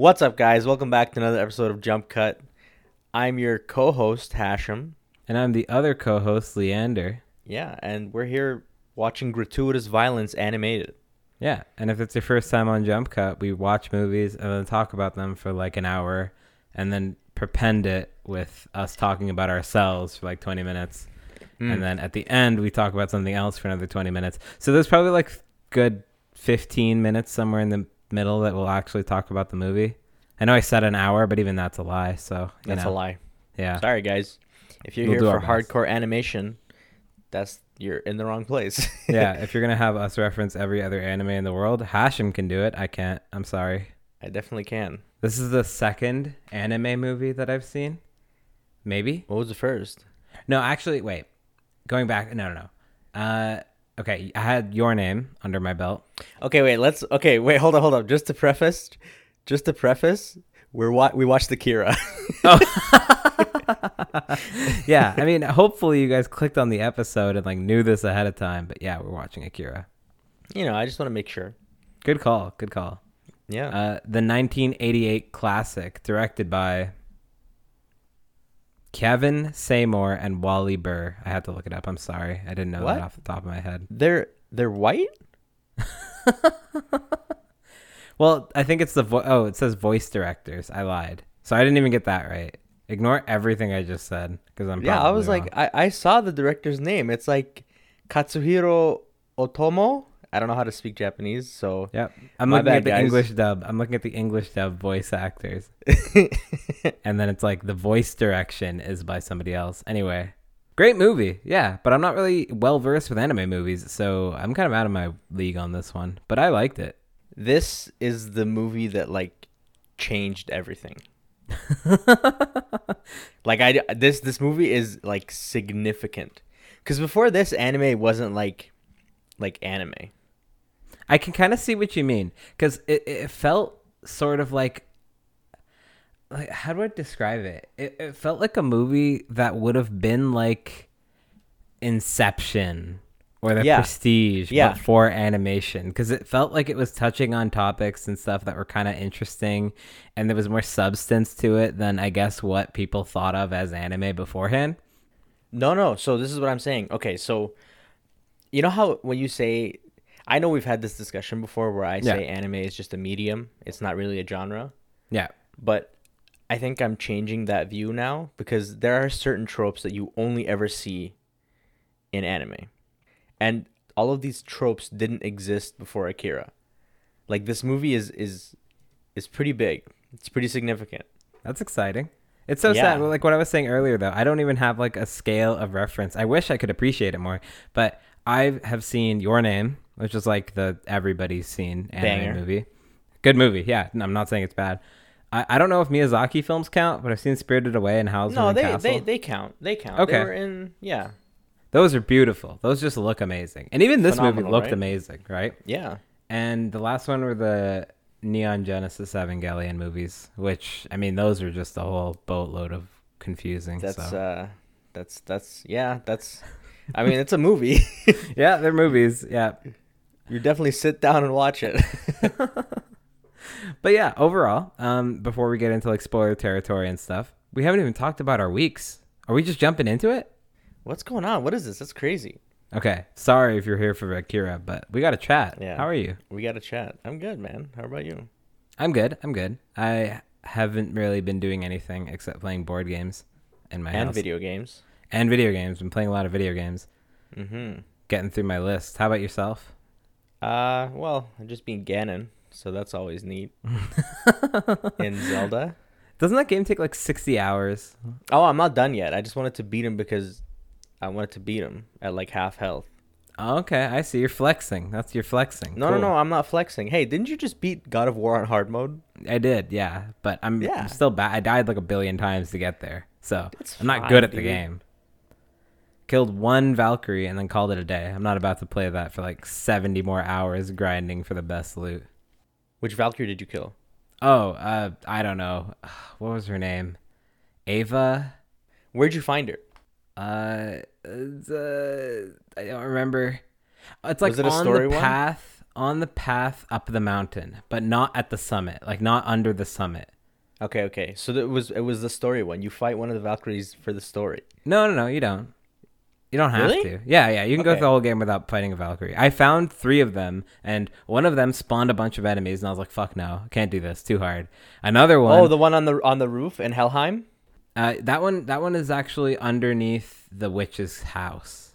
What's up, guys? Welcome back to another episode of Jump Cut. I'm your co-host Hashem. And I'm the other co host, Leander. Yeah, and we're here watching gratuitous violence animated. Yeah. And if it's your first time on Jump Cut, we watch movies and then talk about them for like an hour and then prepend it with us talking about ourselves for like 20 minutes. Hmm. And then at the end, we talk about something else for another 20 minutes. So there's probably like good 15 minutes somewhere in the middle that we'll actually talk about the movie. I know I said an hour, but even that's a lie. So, you That's know, a lie. Yeah. Sorry, guys. If you're We'll here for hardcore animation, that's you're in the wrong place. yeah. If you're to have us reference every other anime in the world, Hashim can do it. I can't. I'm sorry. I definitely can. This is the second anime movie that I've seen. Maybe. What was the first? No, actually, wait. Going back, no, no, no. Uh, okay, I had your name under my belt. Okay, wait. Let's. Okay, wait. Hold on, hold on. Just to preface, just to preface, we're wa- we watched Akira. yeah, I mean, hopefully you guys clicked on the episode and like knew this ahead of time. But yeah, we're watching Akira. you know, I just want to make sure. Good call. Good call. Yeah. Uh, the 1988 classic, directed by Kevin Seymour and Wally Burr. I had to look it up. I'm sorry, I didn't know What? that off the top of my head. they're they're white. Well, I think it's the vo- oh, it says voice directors. I lied, so I didn't even get that right. Ignore everything I just said because I'm Yeah, I was like. I, I saw the director's name. It's like Katsuhiro Otomo. I don't know how to speak Japanese, so yep. I'm looking bad, at the guys. English dub. I'm looking at the English dub voice actors, and then it's like the voice direction is by somebody else. Anyway, great movie, yeah. But I'm not really well versed with anime movies, so I'm kind of out of my league on this one. But I liked it. this is the movie that like changed everything. like I this this movie is like significant because before this anime wasn't like like anime. I can kind of see what you mean because it, it felt sort of like like how do I describe it? it? It felt like a movie that would have been like Inception or The Yeah. Prestige, Yeah. but for animation because it felt like it was touching on topics and stuff that were kind of interesting, and there was more substance to it than I guess what people thought of as anime beforehand. No, no. So this is what I'm saying. Okay, so you know how when you say I know we've had this discussion before where I Yeah. say anime is just a medium, it's not really a genre, Yeah, but I think I'm changing that view now because there are certain tropes that you only ever see in anime. And all of these tropes didn't exist before Akira. Like this movie is is is pretty big. It's pretty significant. That's exciting. It's so Yeah. sad. Like what I was saying earlier, though, I don't even have like a scale of reference. I wish I could appreciate it more, but I have seen Your Name, which is like the everybody's seen anime Banger. movie. Good movie, yeah. No, I'm not saying it's bad. I, I don't know if Miyazaki films count, but I've seen Spirited Away and Howl's No, Moving they, Castle. they they count. They count. They Okay. were in yeah. Those are beautiful. Those just look amazing, and even this movie looked right? amazing, right? Yeah. And the last one were the Neon Genesis Evangelion movies, which I mean, those are just a whole boatload of confusing. That's so. uh that's that's yeah, that's I mean it's a movie. yeah, they're movies. Yeah. you definitely sit down and watch it. But yeah, overall, um, before we get into like spoiler territory and stuff, we haven't even talked about our weeks. Are we just jumping into it? What's going on? What is this? That's crazy. Okay. Sorry if you're here for Akira, but we got to chat. Yeah. How are you? We got to chat. I'm good, man. How about you? I'm good. I'm good. I haven't really been doing anything except playing board games in my and house. video games. And video games. Been playing a lot of video games. Mhm. Getting through my list. How about yourself? Uh, well, I've just been Ganon, so that's always neat. in Zelda. Doesn't that game take like 60 hours? Oh, I'm not done yet. I just wanted to beat him because I wanted to beat him at like half health. Oh, okay, I see. You're flexing. That's your flexing. No, Cool. no, no. I'm not flexing. Hey, didn't you just beat God of War on hard mode? I did, yeah, but I'm, Yeah. I'm still bad. I died like a billion times to get there, so It's I'm not fine, good at the game. Killed one Valkyrie and then called it a day. I'm not about to play that for like 70 more hours grinding for the best loot. Which Valkyrie did you kill? Oh, uh, I don't know. What was her name? Ava. Where'd you find her? Uh, it's, uh, I don't remember. It's like it on the one? path on the path up the mountain, but not at the summit, like not under the summit. Okay, okay. So it was it was the story one. You fight one of the Valkyries for the story. No, no, no, you don't. You don't have Really? to. Yeah, yeah, you can go through the whole game without fighting a Valkyrie. I found three of them, and one of them spawned a bunch of enemies, and I was like, "Fuck no, can't do this. Too hard." Another one, Oh, the one on the on the roof in Helheim. uh, that one, that one is actually underneath the witch's house.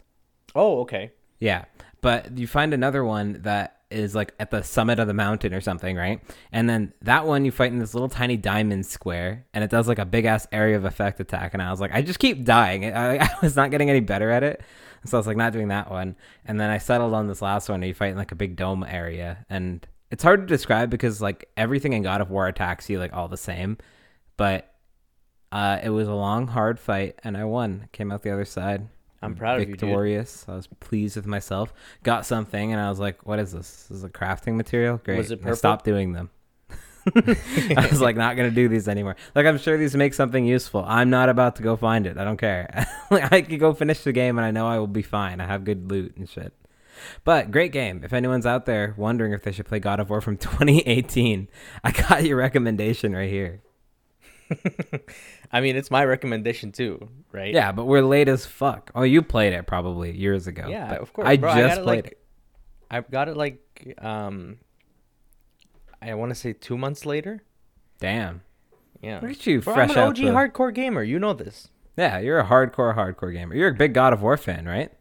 Oh, okay. Yeah, but you find another one that is like at the summit of the mountain or something, right? And then that one you fight in this little tiny diamond square, and it does like a big ass area of effect attack. And I was like, I just keep dying. I, I was not getting any better at it, so I was like, not doing that one. And then I settled on this last one. You fight in like a big dome area, and it's hard to describe because like everything in God of War attacks you like all the same, but. Uh, it was a long, hard fight, and I won. Came out the other side I'm proud of you, victorious. I was pleased with myself. Got something, and I was like, "What is this? This is a crafting material. Great." Was it I purple? stopped doing them. I was like, not gonna do these anymore. Like, I'm sure these make something useful. I'm not about to go find it. I don't care. like, I could go finish the game, and I know I will be fine. I have good loot and shit. But great game. If anyone's out there wondering if they should play God of War from 2018, I got your recommendation right here. I mean, it's my recommendation too, right? Yeah, but we're late as fuck. Oh, you played it probably years ago. Yeah, of course. I bro, just got played like, it. I got it like um, I want to say two months later. Damn. Yeah. Look at you, Bro, fresh I'm an OG the- hardcore gamer. You know this. Yeah, you're a hardcore, hardcore gamer. You're a big God of War fan, right?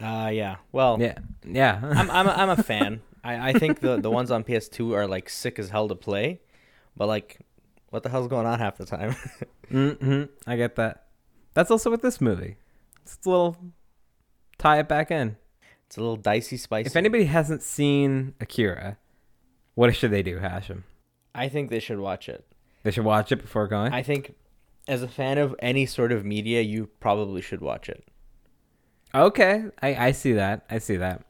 Uh yeah. Well, Yeah, yeah. I'm I'm a, I'm a fan. I I think the the ones on PS2 are like sick as hell to play, but like, what the hell's going on half the time? mm-hmm. I get that. That's also with this movie. It's a little tie it back in. it's a little dicey, spicy. If anybody hasn't seen Akira, what should they do, Hashem? I think they should watch it. They should watch it before going. I think, as a fan of any sort of media, you probably should watch it. okay, I I see that. I see that.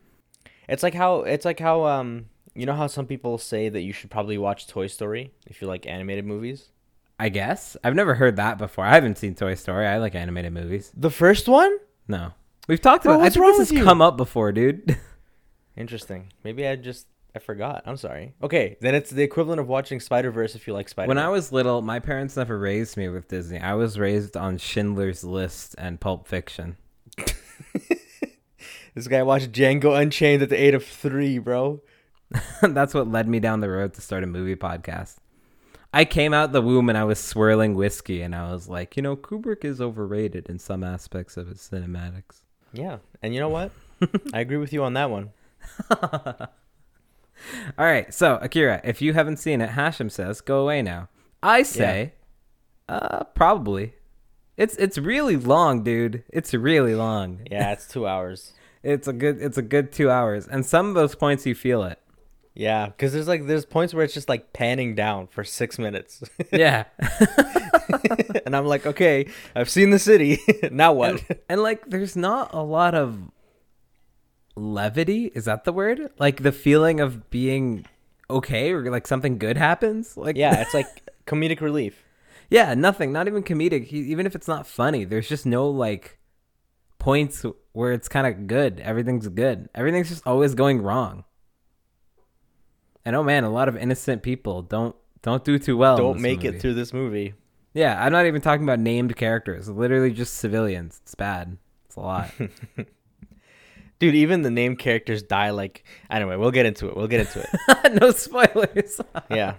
It's like how it's like how um you know how some people say that you should probably watch Toy Story if you like animated movies. I guess I've never heard that before. I haven't seen Toy Story. I like animated movies. The first one? No, we've talked Bro, about. I what's think wrong this with has you? come up before, dude. Interesting. Maybe I just I forgot. I'm sorry. Okay, then it's the equivalent of watching Spider Verse if you like Spider. When I was little, my parents never raised me with Disney. I was raised on Schindler's List and Pulp Fiction. this guy watched Django Unchained at the age of three, bro. That's what led me down the road to start a movie podcast. I came out the womb and I was swirling whiskey, and I was like, you know, Kubrick is overrated in some aspects of his cinematics. Yeah, and you know what? I agree with you on that one. All right, so Akira, if you haven't seen it, Hashem says go away now. I say, uh, probably. It's it's really long, dude. It's really long. Yeah, it's two hours. It's a good it's a good two hours, and some of those points you feel it. Yeah, because there's like there's points where it's just like panning down for six minutes, Yeah. and I'm like, okay, I've seen the city. now what? and, and like there's not a lot of levity. Is that the word? Like the feeling of being okay or like something good happens? Like yeah, it's like comedic relief. yeah nothing. Not even comedic. Even if it's not funny there's just no like points where it's kind of good. Everything's good. Everything's just always going wrong and oh man a lot of innocent people don't don't do too well Don't make movie. it through this movie. yeah i'm not even talking about named characters literally just civilians it's bad it's a lot Dude, even the named characters die like anyway, we'll get into it. We'll get into it. no spoilers. Yeah.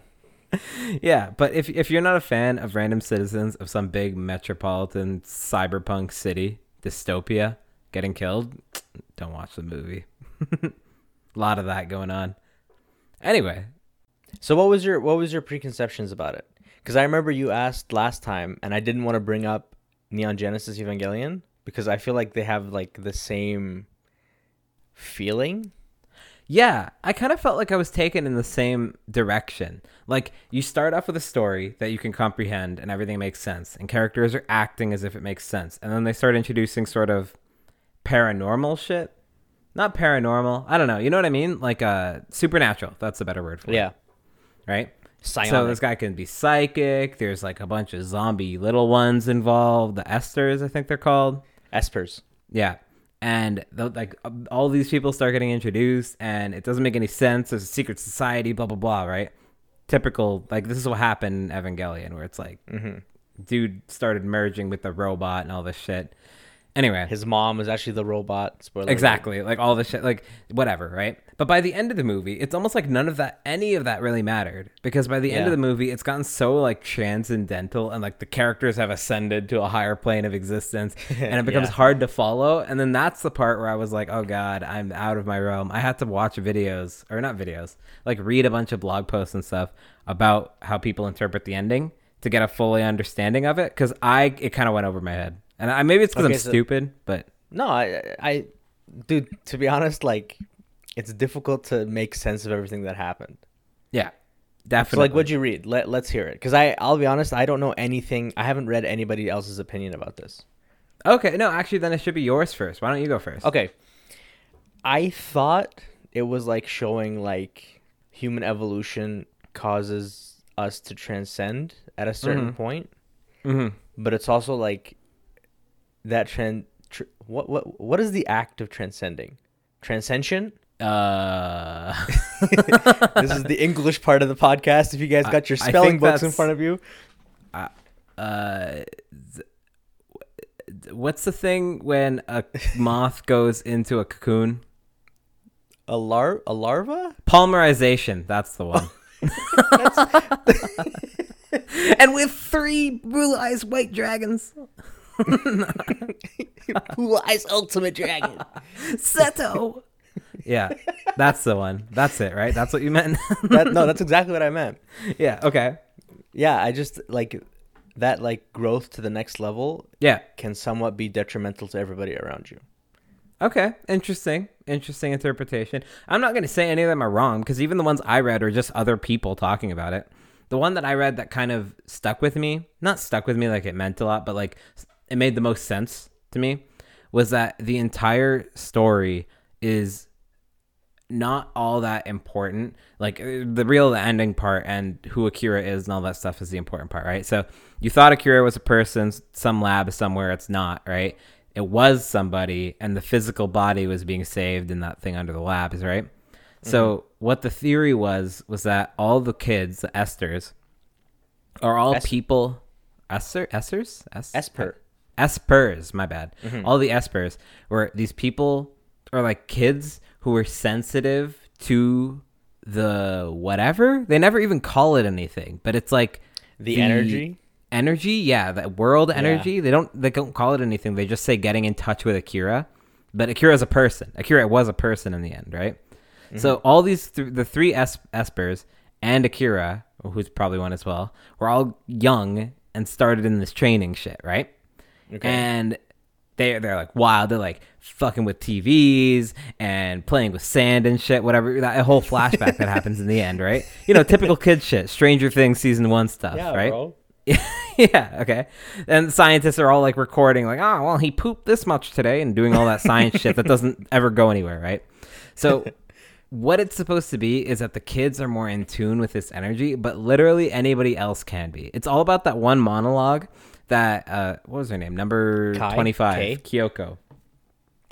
yeah, but if if you're not a fan of random citizens of some big metropolitan cyberpunk city dystopia getting killed, don't watch the movie. a lot of that going on. Anyway, So what was your what was your preconceptions about it? Because I remember you asked last time, and I didn't want to bring up Neon Genesis Evangelion because I feel like they have like the same feeling. yeah, I kind of felt like I was taken in the same direction. Like you start off with a story that you can comprehend and everything makes sense, and characters are acting as if it makes sense, and then they start introducing sort of paranormal shit. Not paranormal. I don't know. You know what I mean? Like uh supernatural. That's a better word for it. Yeah. Right? Psionic. So this guy can be psychic. There's like a bunch of zombie little ones involved. The Esters, I think they're called. Espers. Yeah. and the, like all these people start getting introduced, and it doesn't make any sense. There's a secret society, blah blah blah, right? Typical, like this is what happened in Evangelion, where it's like, dude started merging with the robot and all this shit. Anyway, His mom is actually the robot. Spoiler. alert. Exactly. Like all the shit, like whatever, right? But by the end of the movie, it's almost like none of that, any of that really mattered. Because by the end of the movie, it's gotten so like transcendental and like the characters have ascended to a higher plane of existence and it becomes Yeah. hard to follow. And then that's the part where I was like, oh God, I'm out of my realm. I had to watch videos, or not videos, like read a bunch of blog posts and stuff about how people interpret the ending to get a fully understanding of it. Cause I, it kind of went over my head. And I, maybe it's because Okay, I'm so- stupid, but No, I, I, dude. To be honest, like, it's difficult to make sense of everything that happened. yeah, So, definitely. like, what'd you read? Let Let's hear it. Because I, I'll be honest, I don't know anything. I haven't read anybody else's opinion about this. Okay, no, actually, then it should be yours first. Why don't you go first? Okay. I thought it was like showing like human evolution causes us to transcend at a certain Mhm. point, hmm but it's also like that trend. Tr- what what what is the act of transcending? Transcension. Uh, this is the English part of the podcast. If you guys got your spelling books in front of you, uh, th- what's the thing when a moth goes into a cocoon? a lar a larva. Polymerization. That's the one. and with three blue eyes white dragons. Blue Eyes Ultimate Dragon. Seto. Yeah, that's the one. That's it, right? That's what you meant. that, no, that's exactly what I meant. yeah. Okay. Yeah, I just like that like growth to the next level Yeah. can somewhat be detrimental to everybody around you. Okay, interesting. Interesting interpretation. I'm not going to say any of them are wrong because even the ones I read are just other people talking about it. The one that I read that kind of stuck with me, not stuck with me like it meant a lot, but like it made the most sense to me, was that the entire story is not all that important. Like uh, the real the ending part and who Akira is and all that stuff is the important part, right? So you thought Akira was a person, some lab somewhere. It's not, right? It was somebody, and the physical body was being saved in that thing under the labs, right? So what the theory was was that all the kids, the Esters, are all Es- people. Esther, Esters, Es- Esper. Espers, my bad. Mm-hmm. All the Espers were these people or like kids who were sensitive to the whatever. They never even call it anything, but it's like The energy? Energy, yeah, the world energy. They don't they don't call it anything. They just say getting in touch with Akira. But Akira is a person. Akira was a person in the end, right? Mm-hmm. So all these th- the three es- Espers and Akira, who's probably one as well, were all young and started in this training shit, right? Okay. And they they're like wild. They're like fucking with TVs and playing with sand and shit. Whatever that whole flashback that happens in the end, right? You know, typical kid shit. Stranger Things season one stuff, yeah, right? bro. yeah, okay. And scientists are all like recording, like, oh, well, he pooped this much today and doing all that science shit that doesn't ever go anywhere, right? So, what it's supposed to be is that the kids are more in tune with this energy, but literally anybody else can be. It's all about that one monologue that, uh, what was her name? Number? 25, Kay? Kyoko.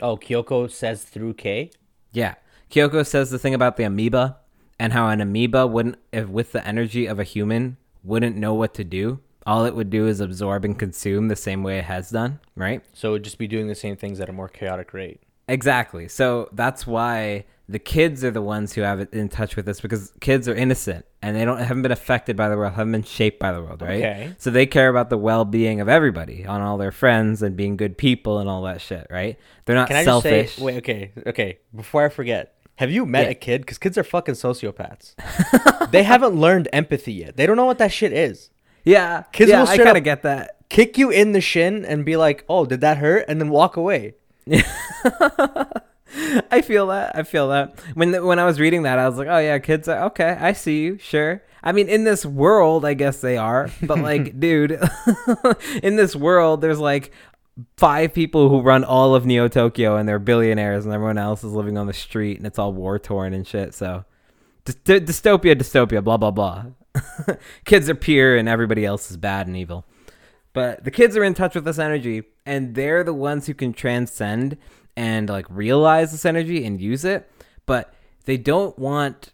Oh, Kyoko says through K. Yeah. Kyoko says the thing about the amoeba and how an amoeba wouldn't, if with the energy of a human, wouldn't know what to do. All it would do is absorb and consume the same way it has done, right? So it would just be doing the same things at a more chaotic rate. Exactly. So that's why the kids are the ones who have it in touch with this because kids are innocent and they don't haven't been affected by the world, haven't been shaped by the world, right? Okay. So they care about the well-being of everybody, on all their friends and being good people and all that shit, right? They're not Can I selfish. just say, wait, okay, okay, before I forget, have you met Yeah. a kid? Because kids are fucking sociopaths. they haven't learned empathy yet. They don't know what that shit is. yeah, Kids yeah, will I straight kind of get that. Kick you in the shin and be like, oh, did that hurt? And then walk away. I feel that. I feel that. When when I was reading that, I was like, "Oh yeah, kids are okay. I see you. Sure. I mean, in this world, I guess they are. But like, dude, in this world, there's like five people who run all of Neo Tokyo, and they're billionaires, and everyone else is living on the street, and it's all war torn and shit. So, dy- dystopia, dystopia, blah blah blah. kids are pure, and everybody else is bad and evil. But the kids are in touch with this energy, and they're the ones who can transcend and like realize this energy and use it, but they don't want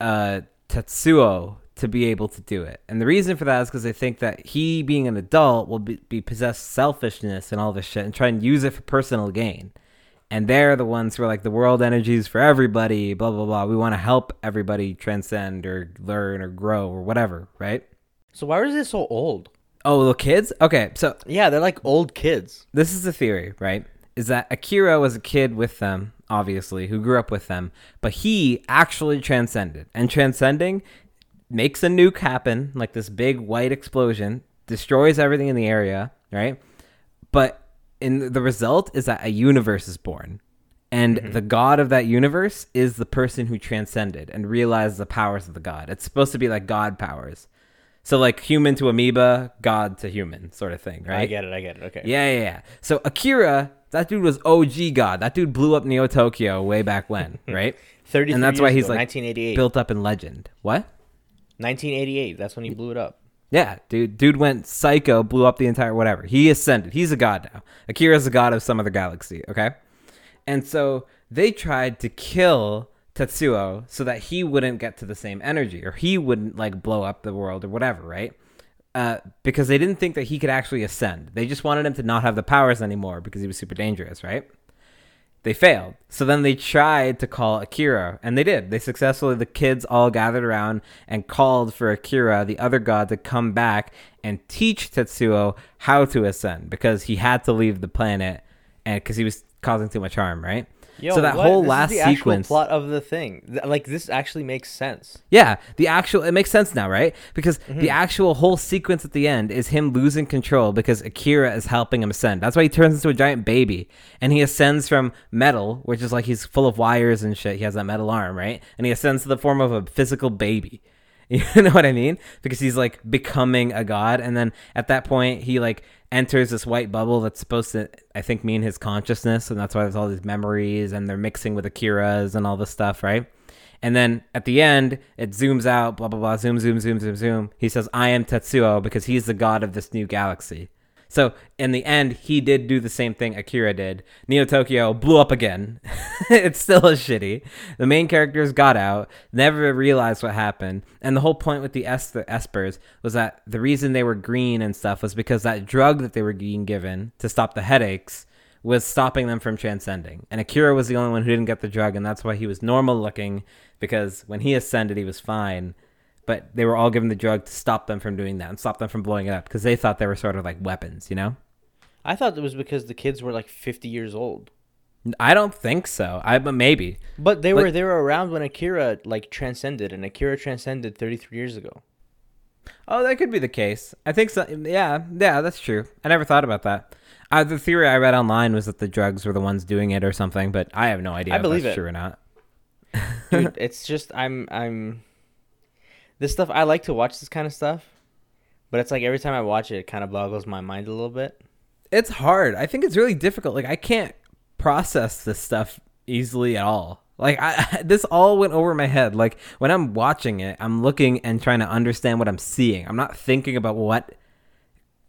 uh, Tetsuo to be able to do it. And the reason for that is because they think that he, being an adult, will be, be possessed selfishness and all this shit and try and use it for personal gain. And they're the ones who are like the world energies for everybody, blah blah blah. We want to help everybody transcend or learn or grow or whatever, right? So why is it so old? Oh, little kids? Okay, so Yeah, they're like old kids. this is the theory, right? Is that Akira was a kid with them, obviously, who grew up with them, but he actually transcended. And transcending makes a nuke happen, like this big white explosion, destroys everything in the area, right? But in the result is that a universe is born. And mm-hmm. the god of that universe is the person who transcended and realized the powers of the god. It's supposed to be like god powers. So like human to amoeba, god to human sort of thing, right? I get it. I get it. Okay. Yeah, yeah, yeah. So Akira, that dude was OG God. That dude blew up Neo Tokyo way back when, right? Thirty. and that's why he's like 1988. built up in legend. What? 1988. That's when he blew it up. Yeah, dude. Dude went psycho, blew up the entire whatever. He ascended. He's a god now. Akira's a god of some other galaxy. Okay, and so they tried to kill Tetsuo so that he wouldn't get to the same energy or he wouldn't like blow up the world or whatever, right? Uh, because they didn't think that he could actually ascend. They just wanted him to not have the powers anymore because he was super dangerous, right? They failed. So then they tried to call Akira, and they did. They successfully, the kids all gathered around and called for Akira, the other god, to come back and teach Tetsuo how to ascend because he had to leave the planet and because he was causing too much harm, right? Yo, so that what? whole This is last the sequence. plot of the thing. Like this actually makes sense. Yeah, the actual it makes sense now, right? Because Mm-hmm. the actual whole sequence at the end is him losing control because Akira is helping him ascend. That's why he turns into a giant baby and he ascends from metal, which is like he's full of wires and shit. He has that metal arm, right? And he ascends to the form of a physical baby. You know what I mean? Because he's like becoming a god and then at that point he like enters this white bubble that's supposed to I think mean his consciousness and that's why there's all these memories and they're mixing with Akira's and all this stuff, right? And then at the end, it zooms out, blah, blah, blah, zoom, zoom, zoom, zoom, zoom. He says, I am Tetsuo because he's the god of this new galaxy. So in the end, he did do the same thing Akira did. Neo Tokyo blew up again. it's still a shitty. The main characters got out, never realized what happened. And the whole point with the es- the Espers was that the reason they were green and stuff was because that drug that they were being given to stop the headaches was stopping them from transcending. And Akira was the only one who didn't get the drug, and that's why he was normal looking, because when he ascended, he was fine. But they were all given the drug to stop them from doing that and stop them from blowing it up, because they thought they were sort of like weapons, you know? I thought it was because the kids were like 50 years old. I don't think so. I but maybe. But they Like- were they were around when Akira like transcended, and Akira transcended 33 years ago. Oh, that could be the case. I think so. Yeah, yeah, that's true. I never thought about that. Uh, the theory I read online was that the drugs were the ones doing it or something, but I have no idea I if believe that's it. true or not. Dude, it's just I'm I'm this stuff I like to watch this kind of stuff, but it's like every time I watch it, it kind of boggles my mind a little bit. it's hard. I think it's really difficult. Like I can't process this stuff easily at all. Like I this all went over my head. Like when I'm watching it, I'm looking and trying to understand what I'm seeing. I'm not thinking about what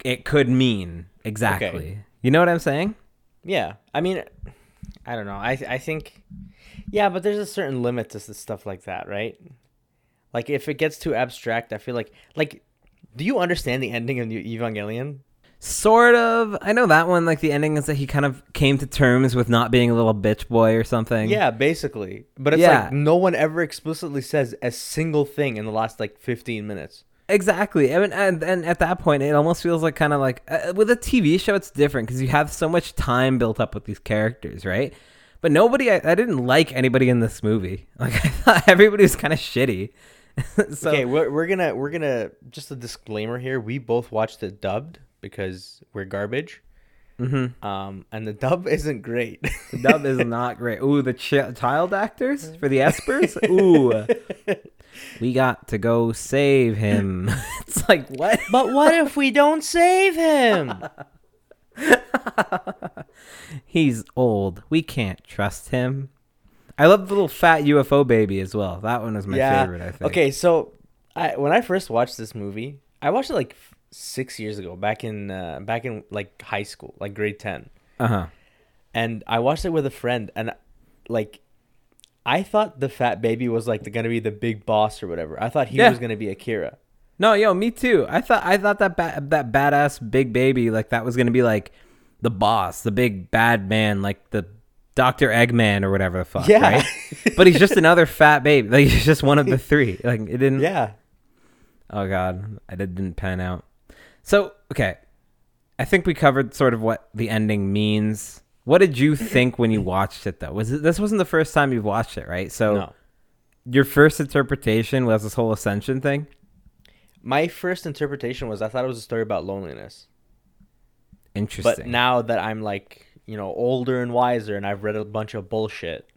it could mean exactly. You know what I'm saying? Yeah, I mean, I don't know. I I think, yeah, but there's a certain limit to stuff like that, right? Like if it gets too abstract, I feel like like, do you understand the ending of New Evangelion? Sort of. I know that one. Like the ending is that he kind of came to terms with not being a little bitch boy or something. Yeah, basically. But it's Yeah. like no one ever explicitly says a single thing in the last like 15 minutes. Exactly. I mean, and, and at that point, it almost feels like kind of like uh, with a TV show, it's different because you have so much time built up with these characters, right? But nobody, I, I didn't like anybody in this movie. Like I thought everybody was kind of shitty. so okay, we're, we're gonna we're gonna just a disclaimer here. We both watched it dubbed because we're garbage. mhm. Um, and the dub isn't great. the dub is not great. Ooh, the ch- child actors for the Espers. Ooh, we got to go save him. it's like what? but what if we don't save him? He's old. We can't trust him. I love the little fat UFO baby as well. That one was my favorite. I think. Okay, so I when I first watched this movie, I watched it like six years ago, back in uh, back in like high school, like grade ten. Uh huh. and I watched it with a friend, and like, I thought the fat baby was like the, gonna be the big boss or whatever. I thought he Yeah. was gonna be Akira. No, yo, me too. I thought I thought that ba- that badass big baby like that was gonna be like the boss, the big bad man, like the Doctor Eggman or whatever the fuck. Yeah. Right? but he's just another fat baby. Like he's just one of the three. Like it didn't. Yeah, Oh god, I did, didn't pan out. So okay, I think we covered sort of what the ending means. What did you think when you watched it though? Was it this wasn't the first time you've watched it, right? So no. your first interpretation was this whole ascension thing. My first interpretation was I thought it was a story about loneliness. Interesting. But now that I'm like, you know, older and wiser and I've read a bunch of bullshit,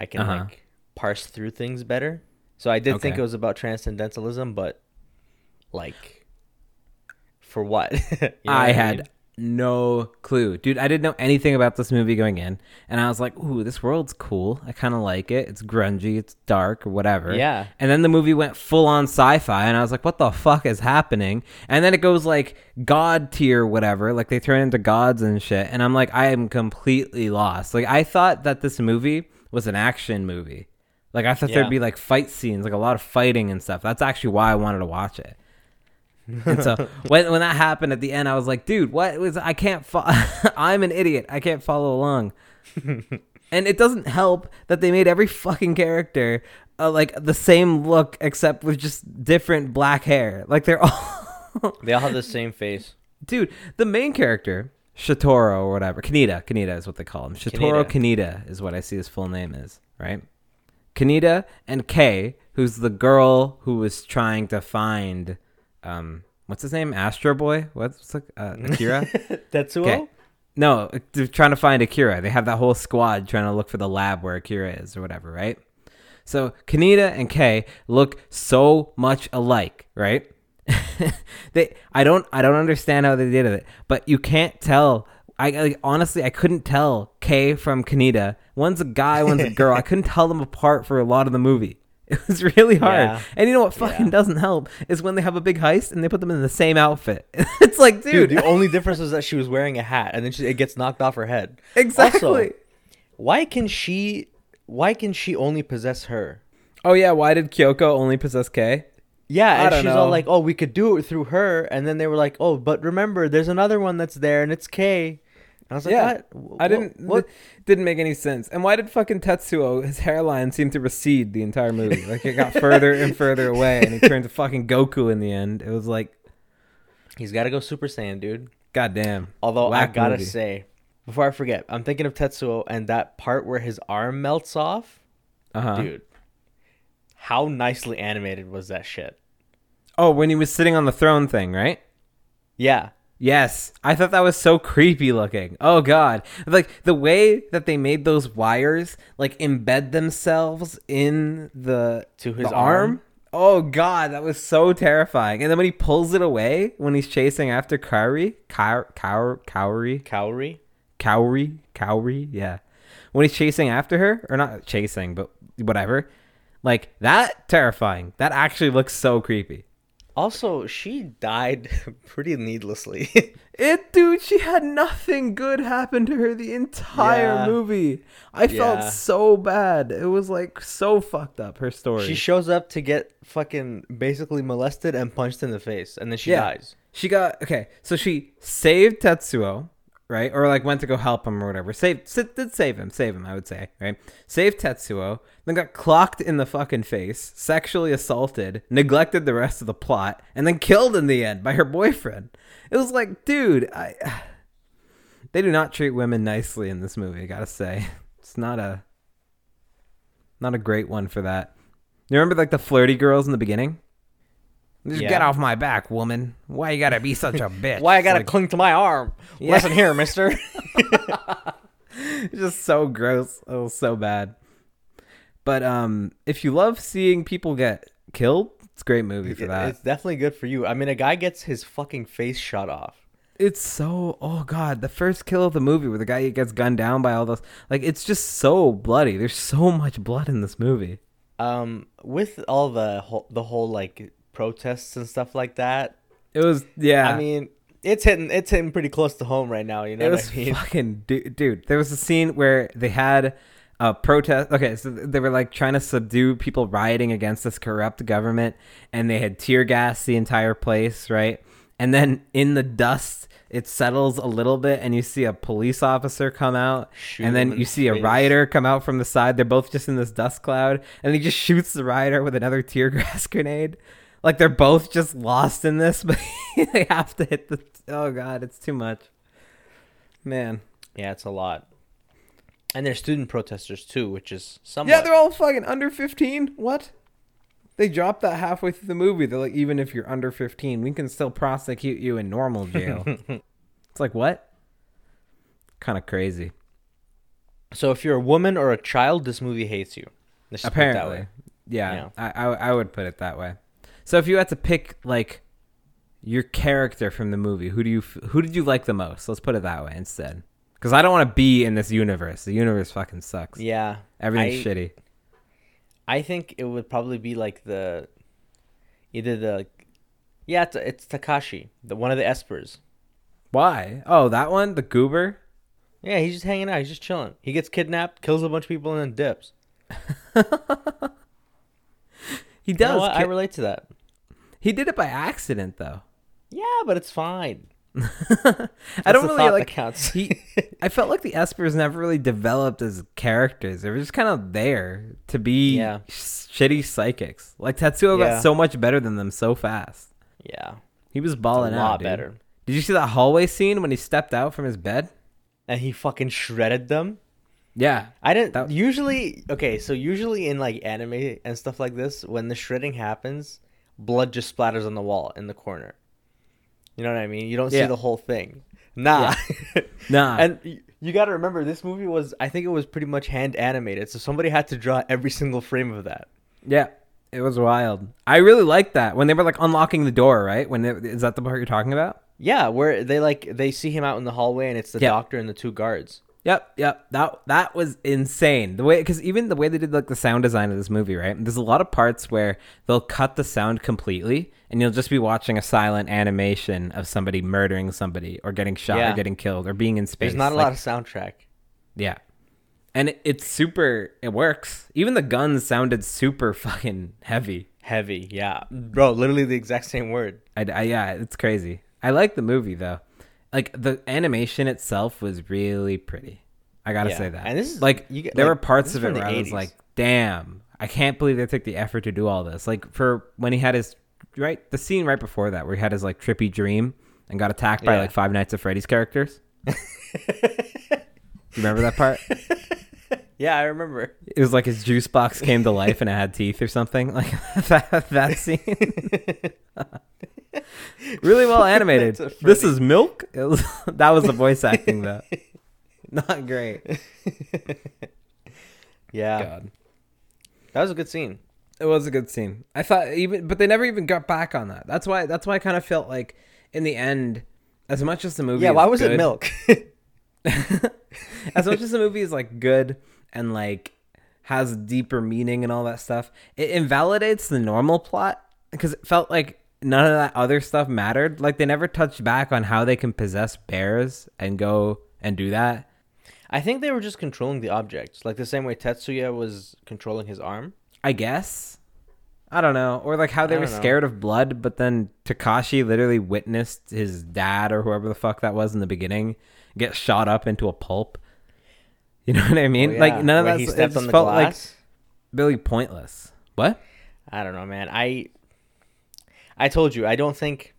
I can Uh-huh. like parse through things better. So I did think it was about transcendentalism, but like for what? You know I what had mean? No clue. Dude, I didn't know anything about this movie going in. And I was like, ooh, this world's cool. I kind of like it. It's grungy, it's dark, or whatever. Yeah. And then the movie went full on sci fi, and I was like, what the fuck is happening? And then it goes like God tier, whatever. Like they turn into gods and shit. And I'm like, I am completely lost. Like I thought that this movie was an action movie. Like I thought Yeah. there'd be like fight scenes, like a lot of fighting and stuff. That's actually why I wanted to watch it. And so when when that happened at the end, I was like, dude, what was I can't fo- I'm an idiot. I can't follow along. and it doesn't help that they made every fucking character uh, like the same look except with just different black hair. Like they're all They all have the same face. Dude, the main character, Shitoro or whatever, Kaneda, Kaneda is what they call him. Shitoro Kaneda is what I see his full name is, right? Kaneda and Kay, who's the girl who was trying to find, um, what's his name? Astro Boy? What's the, uh, Akira? Tetsuo? Okay. No, they're trying to find Akira. They have that whole squad trying to look for the lab where Akira is or whatever, right? So Kaneda and Kay look so much alike, right? they I don't I don't understand how they did it, but you can't tell. I like, honestly I couldn't tell Kay from Kaneda. One's a guy, one's a girl. I couldn't tell them apart for a lot of the movie. It was really hard. Yeah. And you know what fucking Yeah. doesn't help is when they have a big heist and they put them in the same outfit. it's like, Dude, dude, the only difference is that she was wearing a hat and then she, it gets knocked off her head. exactly. Also, why can she why can she only possess her? Oh yeah, why did Kyoko only possess Kay? Yeah, and she's know. all like, "Oh, we could do it through her," and then they were like, "Oh, but remember, there's another one that's there, and it's Kay." And I was like, Yeah, "What? I didn't. What? didn't make any sense. And why did fucking Tetsuo his hairline seem to recede the entire movie? Like it got further and further away, and he turned to fucking Goku in the end. It was like, He's got to go Super Saiyan, dude." goddamn. Although I gotta movie. say, before I forget, I'm thinking of Tetsuo and that part where his arm melts off, Uh huh. dude. How nicely animated was that shit? Oh, when he was sitting on the throne thing, right? Yeah, Yes, I thought that was so creepy looking. Oh god. Like the way that they made those wires like embed themselves in the To his the arm? Oh god, that was so terrifying. And then when he pulls it away when he's chasing after Kaori, Kaor, Kaor, Kaori, Kaori. Kaori, Kaori, yeah. When he's chasing after her or not chasing, but whatever. Like that terrifying. That actually looks so creepy. Also, she died pretty needlessly. It, dude, she had nothing good happen to her the entire Yeah. movie. I Yeah. felt so bad. It was like so fucked up. Her story. she shows up to get fucking basically molested and punched in the face, and then she Yeah. dies. She got okay. So she saved Tetsuo, right? Or like went to go help him or whatever. Save did save him, save him. I would say, right? Saved Tetsuo, then got clocked in the fucking face, sexually assaulted, neglected the rest of the plot, and then killed in the end by her boyfriend. It was like, dude, I. They do not treat women nicely in this movie. I gotta say, it's not a, not a great one for that. You remember like the flirty girls in the beginning? Just Yeah. get off my back, woman. Why you gotta be such a bitch? Why I gotta Like, cling to my arm? Yeah. Listen here, Mister. it's just so gross. It was so bad. But um, if you love seeing people get killed, it's a great movie for that. It's definitely good for you. I mean, a guy gets his fucking face shot off. It's so oh god, the first kill of the movie where the guy gets gunned down by all those like it's just so bloody. There's so much blood in this movie. Um, with all the whole, the whole like protests and stuff like that. It was yeah. I mean, it's hitting it's hitting pretty close to home right now. You know it what was I mean? fucking dude, dude. There was a scene where they had a protest. Okay, so they were like trying to subdue people rioting against this corrupt government, and they had tear gas the entire place, right? And then in the dust, it settles a little bit, and you see a police officer come out, Shoot and then you see a face. rioter come out from the side. They're both just in this dust cloud, and he just shoots the rioter with another tear gas grenade. Like they're both just lost in this, but they have to hit the. Oh god, it's too much. Man. Yeah, it's a lot. And they're student protesters too, which is somewhat. Yeah, they're all fucking under 15. What? They dropped that halfway through the movie. They're like, even if you're under 15, we can still prosecute you in normal jail. it's like, what? Kind of crazy. so if you're a woman or a child, this movie hates you. Let's just put it that Apparently. way. Yeah, Yeah. I, I, I would put it that way. So if you had to pick, like, your character from the movie, who do you who did you like the most? Let's put it that way instead. Because I don't want to be in this universe. The universe fucking sucks. Yeah, Everything's I- shitty. I think it would probably be like the either the yeah, it's, it's Takashi, the one of the espers. Why? Oh, that one, the goober. Yeah, he's just hanging out. He's just chilling. He gets kidnapped, kills a bunch of people, and then dips. He You does. know what? I relate to that. He did it by accident, though. Yeah, but it's fine. I don't really like. counts. he, I felt like the Espers never really developed as characters. They were just kind of there to be Yeah. shitty psychics. Like Tetsuo Yeah. got so much better than them so fast. Yeah, He was a balling out. lot dude. better. Did you see that hallway scene when he stepped out from his bed? And he fucking shredded them. Yeah. I didn't That- usually okay, so usually in like anime and stuff like this, when the shredding happens, blood just splatters on the wall in the corner. You know what I mean? You don't see the whole thing. Nah. Nah. and you got to remember this movie was I think it was pretty much hand animated, so somebody had to draw every single frame of that. Yeah. It was wild. I really liked that when they were like unlocking the door. Right? When they, is that the part you're talking about? Yeah, where they like they see him out in the hallway and it's the Yeah. doctor and the two guards. Yep, yep. That that was insane. The way because even the way they did like the sound design of this movie, right? There's a lot of parts where they'll cut the sound completely, and you'll just be watching a silent animation of somebody murdering somebody, or getting shot, Yeah. or getting killed, or being in space. There's not a Like, lot of soundtrack. yeah, and it, it's super. It works. Even the guns sounded super fucking heavy. Heavy, yeah. Bro, literally the exact same word. I, I yeah, it's crazy. I like the movie though. Like the animation itself was really pretty. I gotta Yeah. say that. And this is- like you get- there like, were parts of it where I was like, "Damn, I can't believe they took the effort to do all this." Like for when he had his right the scene right before that where he had his like trippy dream and got attacked by like Five Nights at Freddy's characters. you remember that part? Yeah, I remember. It was like his juice box came to life and it had teeth or something. Like that that scene. really well animated. This is milk. Was, that was the voice acting though. Not great. Yeah, God, that was a good scene. it was a good scene. I thought even, but they never even got back on that. That's why. That's why I kind of felt like in the end, as much as the movie, Yeah, is why was it milk? as much as the movie is like good and like has deeper meaning and all that stuff, it invalidates the normal plot because it felt like none of that other stuff mattered. Like they never touched back on how they can possess bears and go and do that. I think they were just controlling the objects, like the same way Tetsuya was controlling his arm. I guess. I don't know. Or like how they were know. scared of blood, but then Takashi literally witnessed his dad or whoever the fuck that was in the beginning get shot up into a pulp. You know what I oh, mean? Oh, yeah, Like none of that he stepped on the felt like glass. really pointless. What? I don't know, man. I I told you I don't think.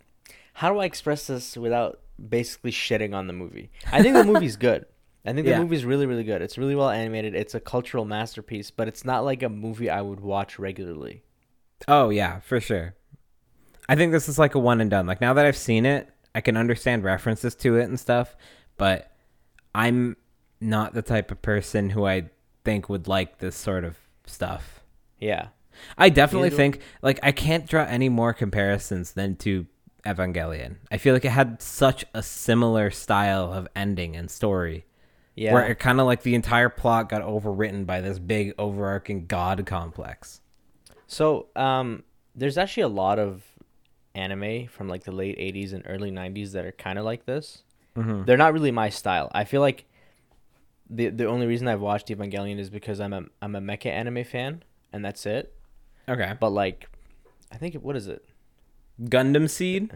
How do I express this without basically shitting on the movie? I think the movie's good. I think the Yeah. movie's really, really good. It's really well animated. It's a cultural masterpiece, but it's not like a movie I would watch regularly. Oh yeah, for sure. I think this is like a one and done. Like now that I've seen it, I can understand references to it and stuff, but I'm not the type of person who I think would like this sort of stuff. Yeah. I definitely think like I can't draw any more comparisons than to Evangelion. I feel like it had such a similar style of ending and story. Yeah. Where it kind of like the entire plot got overwritten by this big overarching god complex. So, um, there's actually a lot of anime from like the late 80s and early 90s that are kind of like this. Mm-hmm. They're not really my style. I feel like the the only reason I've watched Evangelion is because I'm a I'm a mecha anime fan and that's it. Okay. But like I think what is it? Gundam Seed.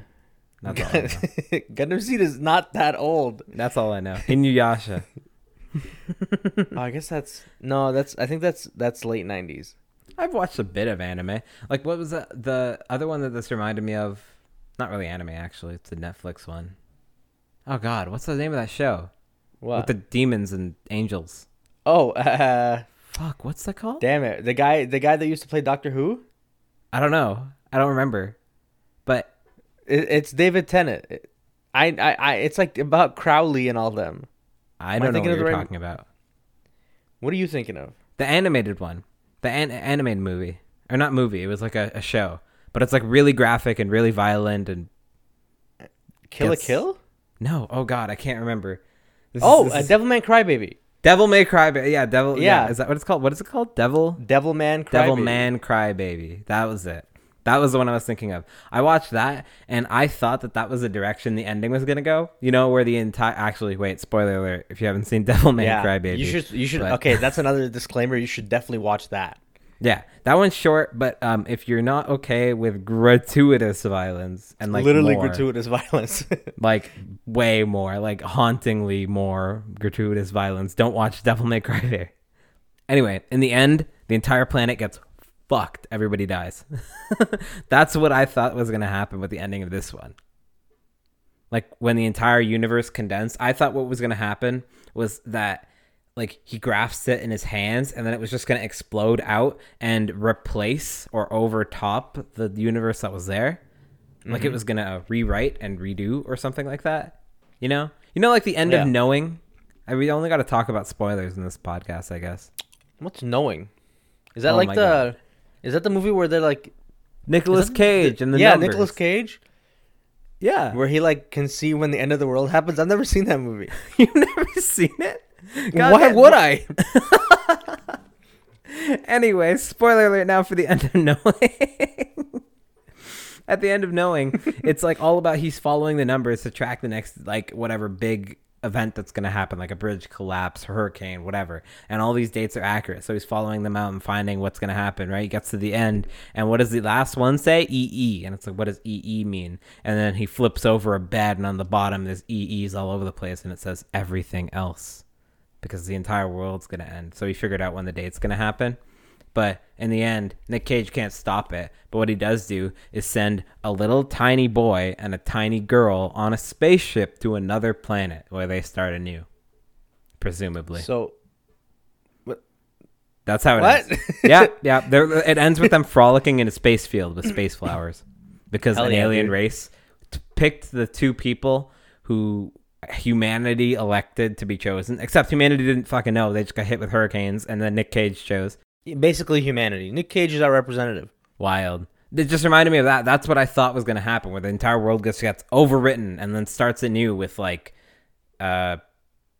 That's all. I know. Gundam Seed is not that old. That's all I know. Inuyasha. oh, I guess that's no, that's I think that's that's late 90s. I've watched a bit of anime. Like, what was the, the other one that this reminded me of? Not really anime, actually. It's a Netflix one. Oh God, what's the name of that show What? with the demons and angels? oh, uh, Fuck, what's that called? damn it. The guy the guy that used to play Doctor Who? I don't know. I don't remember. But It, it's David Tennant. I, I, I, it's like about Crowley and all them. I don't know what you're right- talking about. What are you thinking of? The animated one, the an- animated movie, or not movie. It was like a, a show, but it's like really graphic and really violent and Kill Yes. a Kill? no. Oh God, I can't remember. This is- Oh, this a is- Devilman Crybaby. Devil May Cry. Ba- Yeah, Devil. Yeah. Yeah. is that what it's called? What is it called? Devil. Devilman Crybaby. Devil Man Cry Baby. That was it. That was the one I was thinking of. I watched that and I thought that that was the direction the ending was gonna go. You know, where the entire actually wait spoiler alert if you haven't seen Devil May Yeah, Cry Baby. you should. You should. But- Okay, that's another disclaimer. You should definitely watch that. Yeah, that one's short, but um, if you're not okay with gratuitous violence and like Literally more, gratuitous violence. like way more, like hauntingly more gratuitous violence, don't watch Devil May Cry Baby. Anyway, in the end, the entire planet gets fucked. Everybody dies. That's what I thought was gonna happen with the ending of this one. Like when the entire universe condensed, I thought what was gonna happen was that like he grasps it in his hands and then it was just going to explode out and replace or overtop the universe that was there like it mm-hmm. was going to uh, rewrite and redo or something like that you know you know like the end Yeah. of knowing I we only got to talk about spoilers in this podcast I guess What's knowing? Is that Oh like the? God. Is that the movie where they're like? Nicolas Cage and the yeah, numbers. Nicolas Cage, yeah where he like can see when the end of the world happens. I've never seen that movie. you've never seen it God Why damn- would I? anyway, spoiler alert now for the end of knowing. At the end of knowing, it's like all about he's following the numbers to track the next like whatever big event that's going to happen, like a bridge collapse, hurricane, whatever. And all these dates are accurate. So he's following them out and finding what's going to happen, right? He gets to the end. And what does the last one say? EE. And it's like, what does EE mean? And then he flips over a bed and on the bottom there's EEs all over the place and it says everything else because the entire world's going to end. So he figured out when the date's going to happen. But in the end, Nick Cage can't stop it. But what he does do is send a little tiny boy and a tiny girl on a spaceship to another planet where they start anew. Presumably. So That's how it What? ends. yeah, yeah. It ends with them frolicking in a space field with space flowers because Hell an yeah, alien dude. race t- picked the two people who humanity elected to be chosen. Except humanity didn't fucking know. They just got hit with hurricanes, and then Nick Cage chose. basically humanity. Nick Cage is our representative. Wild. It just reminded me of that. That's what I thought was going to happen, where the entire world gets gets overwritten and then starts anew with like, uh,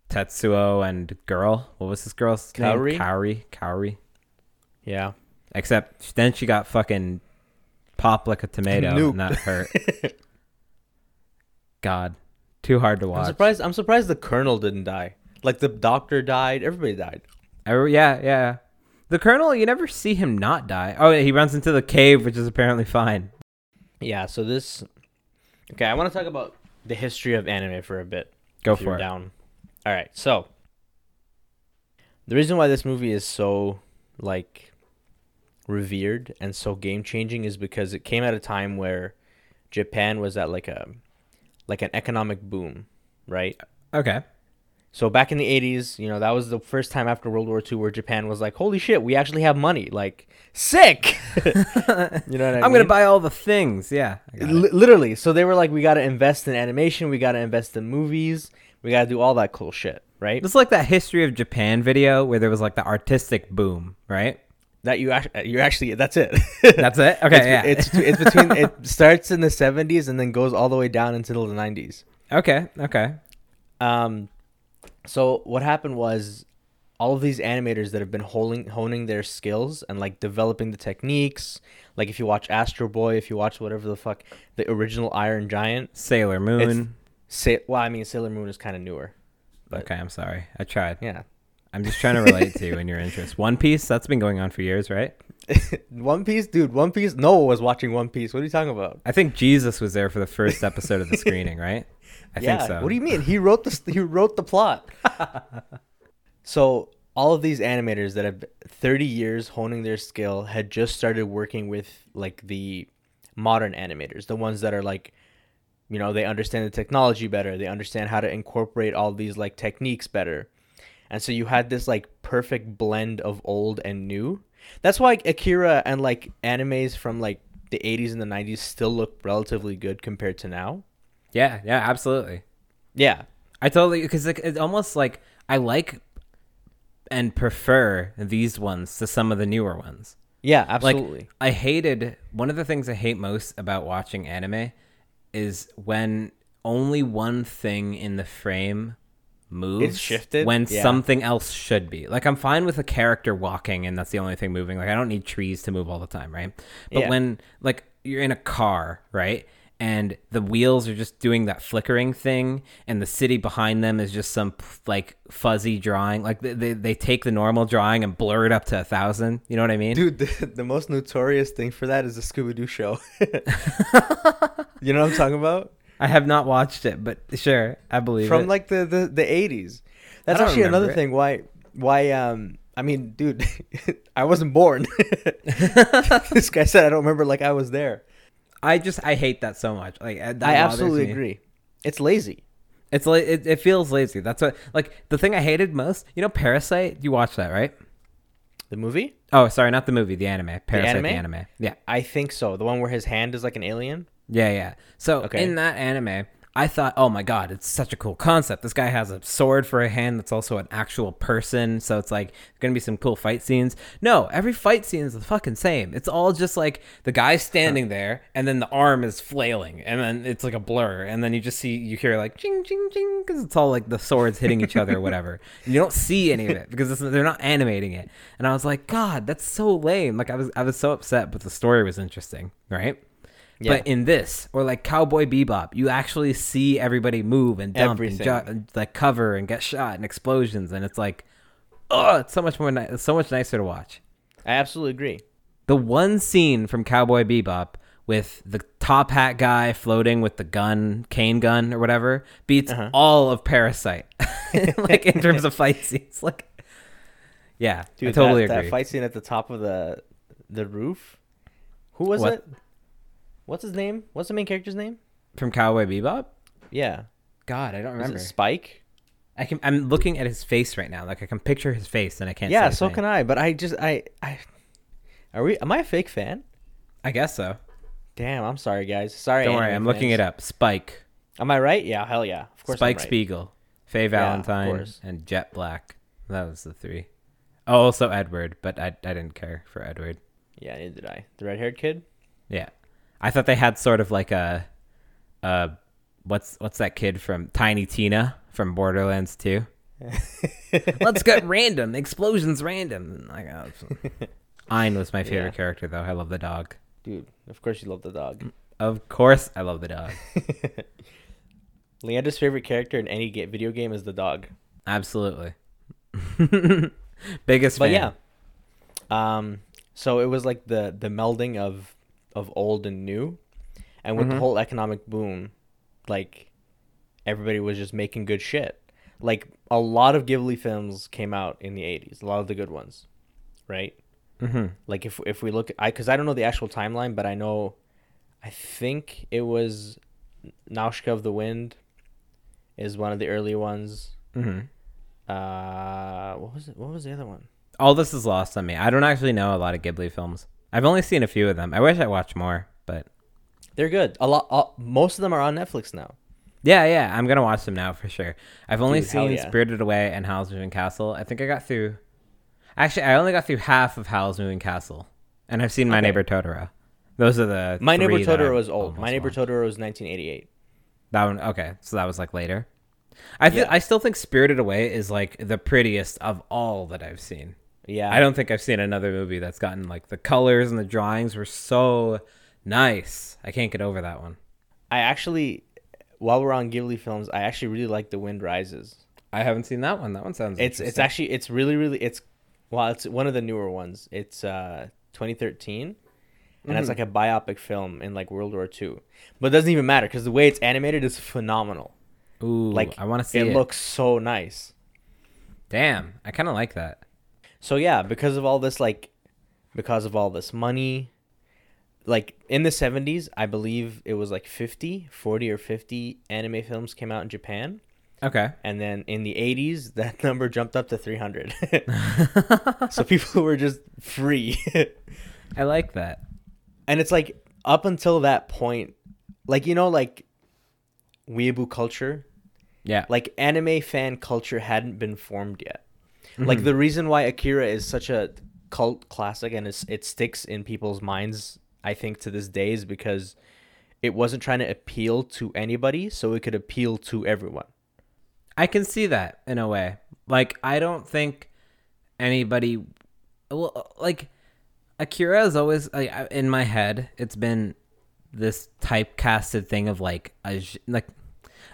Tetsuo and girl. What was this girl's Kaori? name? Kaori. Kaori. Yeah. Except then she got fucking popped like a tomato Nuked. and that hurt. God, too hard to watch. I'm surprised. I'm surprised the Colonel didn't die. Like the Doctor died. Everybody died. Oh, yeah, yeah. The Colonel, you never see him not die. Oh, yeah, he runs into the cave, which is apparently fine. Yeah. So this. Okay, I want to talk about the history of anime for a bit. Go for it. Down. All right. So the reason why this movie is so like revered and so game changing is because it came at a time where Japan was at like a like an economic boom, right? Okay. So back in the 80s, you know, that was the first time after World War II where Japan was like, "Holy shit, we actually have money." Like, sick. you know what I mean? I'm gonna buy all the things. Yeah. I got it. Li- literally. So they were like, "We got to invest in animation, we got to invest in movies, we got to do all that cool shit." Right? It's like that history of Japan video where there was like the artistic boom, right? That you actually you actually that's it. That's it. Okay. it's, yeah. it's it's between it starts in the 70s and then goes all the way down until the 90s. okay. Okay. Um, so what happened was, all of these animators that have been honing honing their skills and like developing the techniques. Like if you watch Astro Boy, if you watch whatever the fuck the original Iron Giant, Sailor Moon. say well, I mean Sailor Moon is kind of newer. but- okay, I'm sorry. I tried. Yeah. I'm just trying to relate to you and your interest. One Piece, that's been going on for years, right? One Piece, dude. One Piece. Noah was watching One Piece. What are you talking about? I think Jesus was there for the first episode of the screening, right? I yeah. think so. What do you mean? He wrote the he wrote the plot. so all of these animators that have 30 years honing their skill had just started working with like the modern animators, the ones that are like, you know, they understand the technology better. They understand how to incorporate all these like techniques better. And so you had this like perfect blend of old and new. That's why Akira and like animes from like the 80s and the 90s still look relatively good compared to now. Yeah, yeah, absolutely. Yeah. I totally because like, it's almost like I like and prefer these ones to some of the newer ones. Yeah, Like absolutely. I hated one of the things I hate most about watching anime is when only one thing in the frame moves shifted? when Yeah. something else should be. Like I'm fine with a character walking and that's the only thing moving. Like I don't need trees to move all the time, right? But Yeah. when like you're in a car, right? And the wheels are just doing that flickering thing, and the city behind them is just some like fuzzy drawing. Like they, they, they take the normal drawing and blur it up to a thousand. You know what I mean? Dude, the, the most notorious thing for that is the Scooby Doo show. you know what I'm talking about? I have not watched it, but sure, I believe From it. like the, the, the 80s. That's actually another it. thing why why um I mean, dude, I wasn't born. this guy said I don't remember like I was there. I just I hate that so much. Like I absolutely me. agree. It's lazy. It's like it, it feels lazy. That's what like the thing I hated most. You know, Parasite. You watch that, right? The movie? Oh, sorry, not the movie, the anime. Parasite, the anime. anime? Yeah, I think so. The one where his hand is like an alien? Yeah, yeah. So Okay. in that anime, I thought, oh my god, it's such a cool concept. This guy has a sword for a hand that's also an actual person. So it's like gonna be some cool fight scenes. No, every fight scene is the fucking same. It's all just like the guy standing there, and then the arm is flailing, and then it's like a blur, and then you just see you hear like ching ching ching because it's all like the swords hitting each other or whatever. And you don't see any of it because it's, they're not animating it. And I was like, God, that's so lame. Like I was I was so upset, but the story was interesting, right? Yeah. But in this, or like Cowboy Bebop, you actually see everybody move and dump and, and like cover and get shot and explosions, and it's like, oh, it's so much more, ni- it's so much nicer to watch. I absolutely agree. The one scene from Cowboy Bebop with the top hat guy floating with the gun, cane gun or whatever, beats Uh-huh. all of Parasite. like in terms of fight scenes, like, yeah, Dude, I totally that, agree. that fight scene at the top of the the roof. Who was What? it? What's his name? What's the main character's name? from Cowboy Bebop. Yeah. God, I don't remember. it Spike? I can. I'm looking at his face right now. Like I can picture his face, and I can't. Yeah, so can. I. But I just I I are we? Am I a fake fan? I guess so. Damn, I'm sorry, guys. Sorry. Don't worry, I'm looking it up. Spike, Am I right? Yeah, hell yeah. Of course. Spike I'm right. Spiegel, Faye Valentine, course. and Jet Black. That was the three. Oh, also Edward, but I I didn't care for Edward. Yeah, neither did I. The red-haired kid. Yeah, I thought they had sort of like a, uh, what's what's that kid from Tiny Tina from Borderlands 2? Let's get random explosions, random. Like, oh, Ein was my favorite Yeah. character though. I love the dog. Dude, of course you love the dog. Of course, I love the dog. Leander's favorite character in any video game is the dog. Absolutely. Biggest But fan. yeah. Um so it was like the the melding of of old and new. And with the Mhm. whole economic boom, like everybody was just making good shit. Like a lot of Ghibli films came out in the 80s, a lot of the good ones, right? hmm Like if if we look I cuz I don't know the actual timeline, but I know I think it was Nausicaä of the Wind is one of the early ones. hmm Uh what was it? What was the other one? All this is lost on me. I don't actually know a lot of Ghibli films. I've only seen a few of them. I wish I watched more, but They're good. A lot. Uh, most of them are on Netflix now. yeah, yeah, I'm gonna watch them now for sure. I've only Dude, seen yeah. Spirited Away and Howl's Moving Castle. I think I got through. Actually, I only got through half of Howl's Moving Castle, and I've seen My Okay. Neighbor Totoro. Those are the My Neighbor Totoro was old. My Neighbor watched. Totoro was 1988. That one, okay, so that was like later. I th- Yeah. I still think Spirited Away is like the prettiest of all that I've seen. Yeah. I don't think I've seen another movie that's gotten like the colors and the drawings were so nice. I can't get over that one. I actually, while we're on Ghibli films, I actually really like The Wind Rises. I haven't seen that one. That one sounds It's it's actually it's really really it's well it's one of the newer ones. It's uh 2013, and it's Mhm. like a biopic film in like World War II. But it doesn't even matter because the way it's animated is phenomenal. Ooh, like, I want to see it, it. looks so nice. Damn, I kind of like that. So yeah, because of all this like because of all this money like in the 70s, I believe it was like 50, 40 or 50 anime films came out in Japan. Okay. And then in the 80s, that number jumped up to 300. so people were just free. I like that. and it's like up until that point, like, you know, like weeaboo culture, Yeah. like anime fan culture hadn't been formed yet. Like Mhm. the reason why Akira is such a cult classic and it's, it sticks in people's minds, I think, to this day is because it wasn't trying to appeal to anybody, so it could appeal to everyone. I can see that in a way. Like I don't think anybody well like Akira is always like in my head it's been this typecasted thing of like a like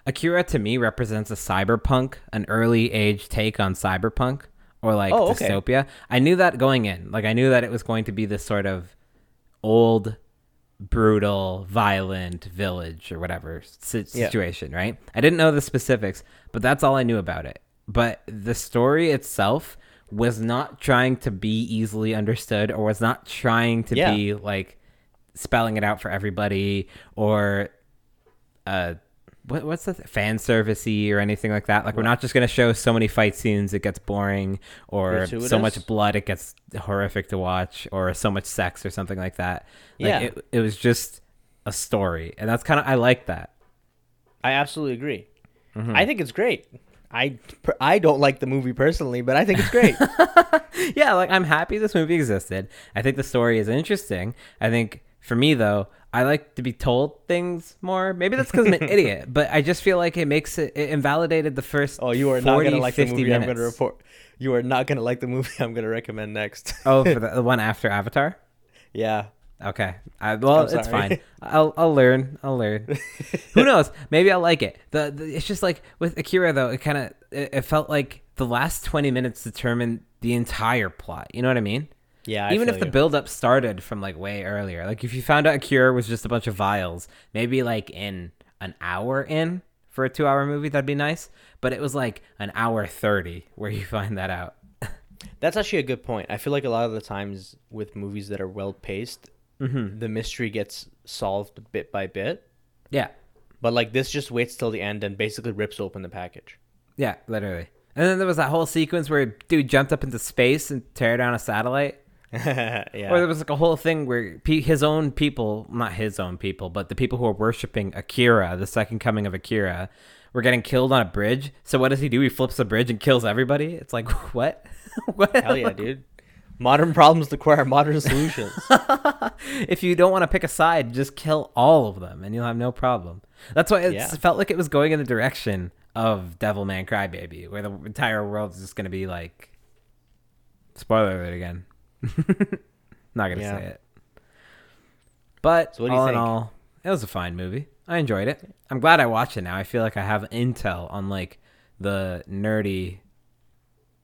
Akira to me represents a cyberpunk, an early age take on cyberpunk or like Oh, okay. dystopia. I knew that going in. Like I knew that it was going to be this sort of old brutal, violent village or whatever si- Yeah. situation, right? I didn't know the specifics, but that's all I knew about it. But the story itself was not trying to be easily understood or was not trying to Yeah. be like spelling it out for everybody or uh what, what's the th- fan servicey or anything like that like we're not just going to show so many fight scenes it gets boring or so much blood it gets horrific to watch or so much sex or something like that like Yeah. it, it was just a story and that's kind of i like that I absolutely agree. Mm-hmm. I think it's great. I I don't like the movie personally, but I think it's great. yeah, like I'm happy this movie existed. I think the story is interesting. I think for me though, I like to be told things more. Maybe that's because I'm an idiot, but I just feel like it makes it, it invalidated the first. oh, you are not gonna like the 50 movie I'm gonna report. You are not gonna like the movie I'm gonna recommend next. oh, for the, the one after Avatar. yeah. Okay. I, well, it's fine. I'll I'll learn. I'll learn. Who knows? Maybe I'll like it. The, the it's just like with Akira though. It kind of it, it felt like the last twenty minutes determined the entire plot. You know what I mean? Yeah. I even if the you. build up started from like way earlier like if you found out a cure was just a bunch of vials maybe like in an hour in for a two hour movie that'd be nice but it was like an hour 30 where you find that out That's actually a good point. I feel like a lot of the times with movies that are well paced, mm-hmm. the mystery gets solved bit by bit. yeah But like this just waits till the end and basically rips open the package. yeah literally and then there was that whole sequence where dude jumped up into space and tear down a satellite yeah. Or there was like a whole thing where his own people, not his own people, but the people who are worshiping Akira, the second coming of Akira, were getting killed on a bridge. So what does he do? He flips the bridge and kills everybody. It's like what? what? Hell yeah, dude. Modern problems require modern solutions. if you don't want to pick a side, just kill all of them, and you'll have no problem. That's why it Yeah. felt like it was going in the direction of Devilman Crybaby, where the entire world is just going to be like. Spoiler alert again. Not gonna Yeah. say it. But So what do you all in all, it was a fine movie. I enjoyed it. I'm glad I watched it now. I feel like I have intel on like the nerdy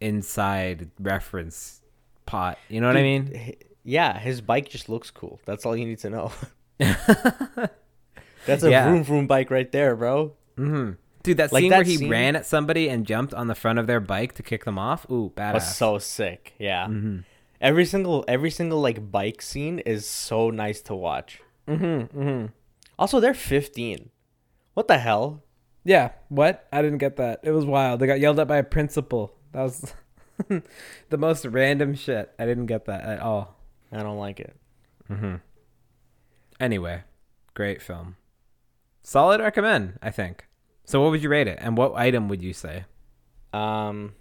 inside reference pot. You know what I mean? Yeah, his bike just looks cool. That's all you need to know. That's a Yeah. vroom vroom bike right there, bro. hmm Dude, that Like scene that where he scene- ran at somebody and jumped on the front of their bike to kick them off. Ooh, badass. Was so sick. Yeah. mm-hmm. Every single every single like bike scene is so nice to watch. Mm-hmm. Mm-hmm. Also, they're 15. What the hell? Yeah. What? I didn't get that. It was wild. They got yelled at by a principal. That was the most random shit. I didn't get that at all. I don't like it. Mm-hmm. Anyway, great film. Solid recommend, I think. So, what would you rate it, and what item would you say? Um,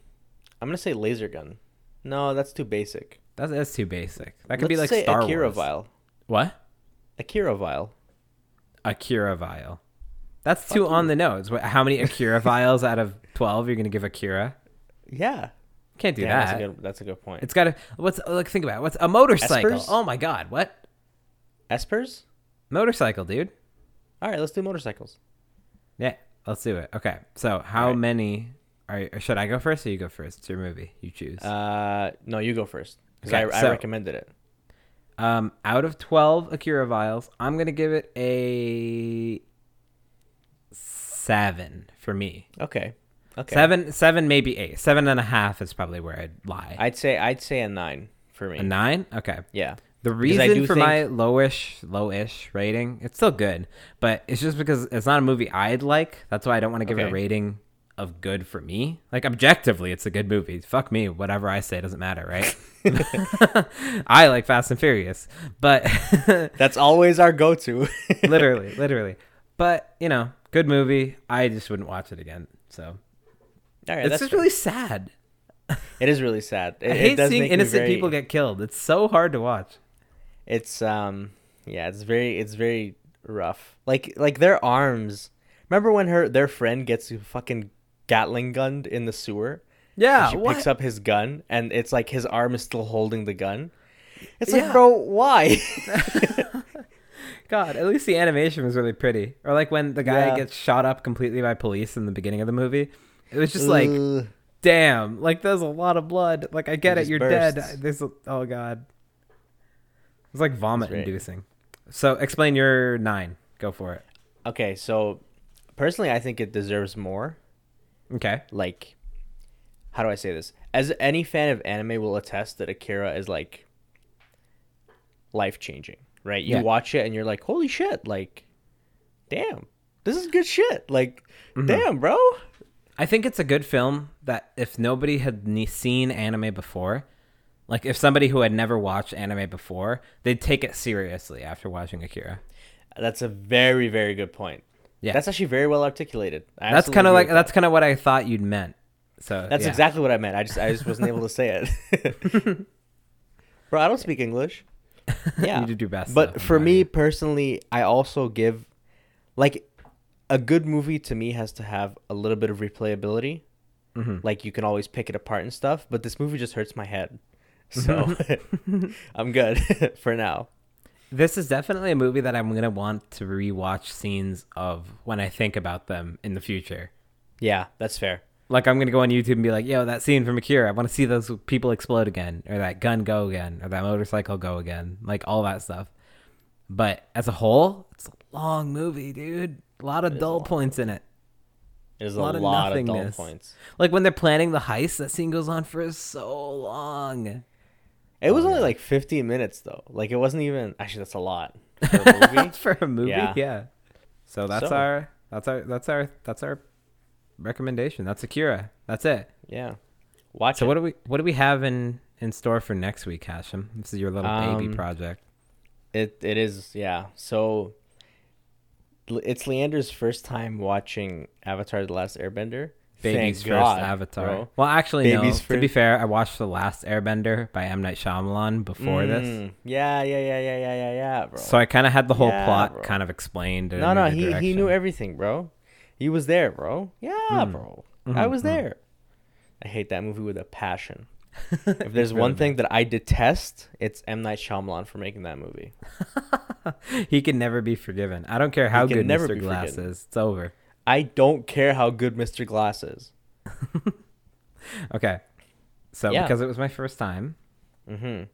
I'm gonna say laser gun. No, that's too basic. That's, that's too basic. That could be Let's like say Star Akira Wars. vial. What? Akira vial. Akira vial. That's too on the nose. What, how many Akira vials out of twelve you're gonna give Akira? Yeah. Can't do yeah, that. That's a good. That's a good point. It's got to. What's like? Think about it. what's a motorcycle. Espers? Oh my god, what Espers. motorcycle, dude? All right, let's do motorcycles. Yeah, let's do it. Okay, so how Alright. many? Are should I go first or you go first? It's your movie. You choose. Uh, no, you go first because Okay, I, so- I recommended it. Um, out of twelve Akira vials, I'm gonna give it a seven for me. Okay. Okay. Seven, seven, maybe eight. Seven and a half is probably where I'd lie. I'd say I'd say a nine for me. a nine? Okay. Yeah. The reason do for think- my lowish, lowish rating, it's still good, but it's just because it's not a movie I'd like. That's why I don't want to give it a rating of good for me. Like objectively, it's a good movie. Fuck me, whatever I say doesn't matter, right? I like Fast and Furious, but That's always our go-to. literally, literally. But you know, good movie. I just wouldn't watch it again. So All right, it's just fair. really sad. it is really sad. It, I hate seeing innocent very- people get killed. It's so hard to watch. It's um, yeah, it's very it's very rough. Like like their arms. Remember when her their friend gets fucking Gatling gunned in the sewer? Yeah, she what? picks up his gun, and it's like his arm is still holding the gun. It's Yeah. like, bro, why? God, at least the animation was really pretty. Or like when the guy Yeah. gets shot up completely by police in the beginning of the movie. It was just like, Ugh. damn, like there's a lot of blood. Like I get It it, you're bursts. dead. There's a, oh god. It's like vomit great. inducing. So explain your nine. Go for it. okay, so personally, I think it deserves more. Okay. like how do I say this? As any fan of anime will attest that Akira is like life changing, right? You Yeah. watch it and you're like, holy shit, like, damn, this is good shit. Like, Mm-hmm. damn, bro. I think it's a good film that if nobody had seen anime before, like if somebody who had never watched anime before, they'd take it seriously after watching Akira. That's a very, very good point. Yeah. That's actually very well articulated. I That's kind of like that's kind of what I thought you'd meant. So that's yeah. exactly what I meant. I just I just wasn't able to say it. bro, I don't speak English. Yeah. You do do best. But for me sorry. personally, I also give like a good movie to me has to have a little bit of replayability. Mm-hmm. Like you can always pick it apart and stuff, but this movie just hurts my head. So I'm good for now. This is definitely a movie that I'm gonna want to rewatch scenes of when I think about them in the future. Yeah, that's fair. Like I'm gonna go on YouTube and be like, "Yo, that scene from Akira. I want to see those people explode again, or that gun go again, or that motorcycle go again, like all that stuff." But as a whole, it's a long movie, dude. A lot of dull points in it. There's A a lot lot, of of, dull nothingness. points. Like when they're planning the heist, that scene goes on for so long. It was only like 15 minutes though. Like it wasn't even actually that's a lot for a movie. for a movie, yeah. Yeah. So that's So- our that's our that's our that's our recommendation. That's Akira. That's it. yeah. Watch So it. what do we what do we have in in store for next week, Hashem? This is your little baby Um, project. It it is yeah. So it's Leander's first time watching Avatar: The Last Airbender. Baby's Thank first God, Avatar. bro. Well, actually, Baby's no. To be fair, I watched the last Airbender by M Night Shyamalan before this, Mm, Yeah, yeah, yeah, yeah, yeah, yeah, yeah, bro. so I kind of had the whole Yeah, plot bro. kind of explained. no, no, he he direction. knew everything, bro. He was there, bro. Yeah, Mm. bro. I was mhm. there. I hate that movie with a passion. If there's one thing that I detest, it's M Night Shyamalan for making that movie. he can never be forgiven. I don't care how can good never Mr. be Glass forgiven. is. It's over. I don't care how good Mr. Glass is. Okay. So Yeah. because it was my first time, Mm-hmm.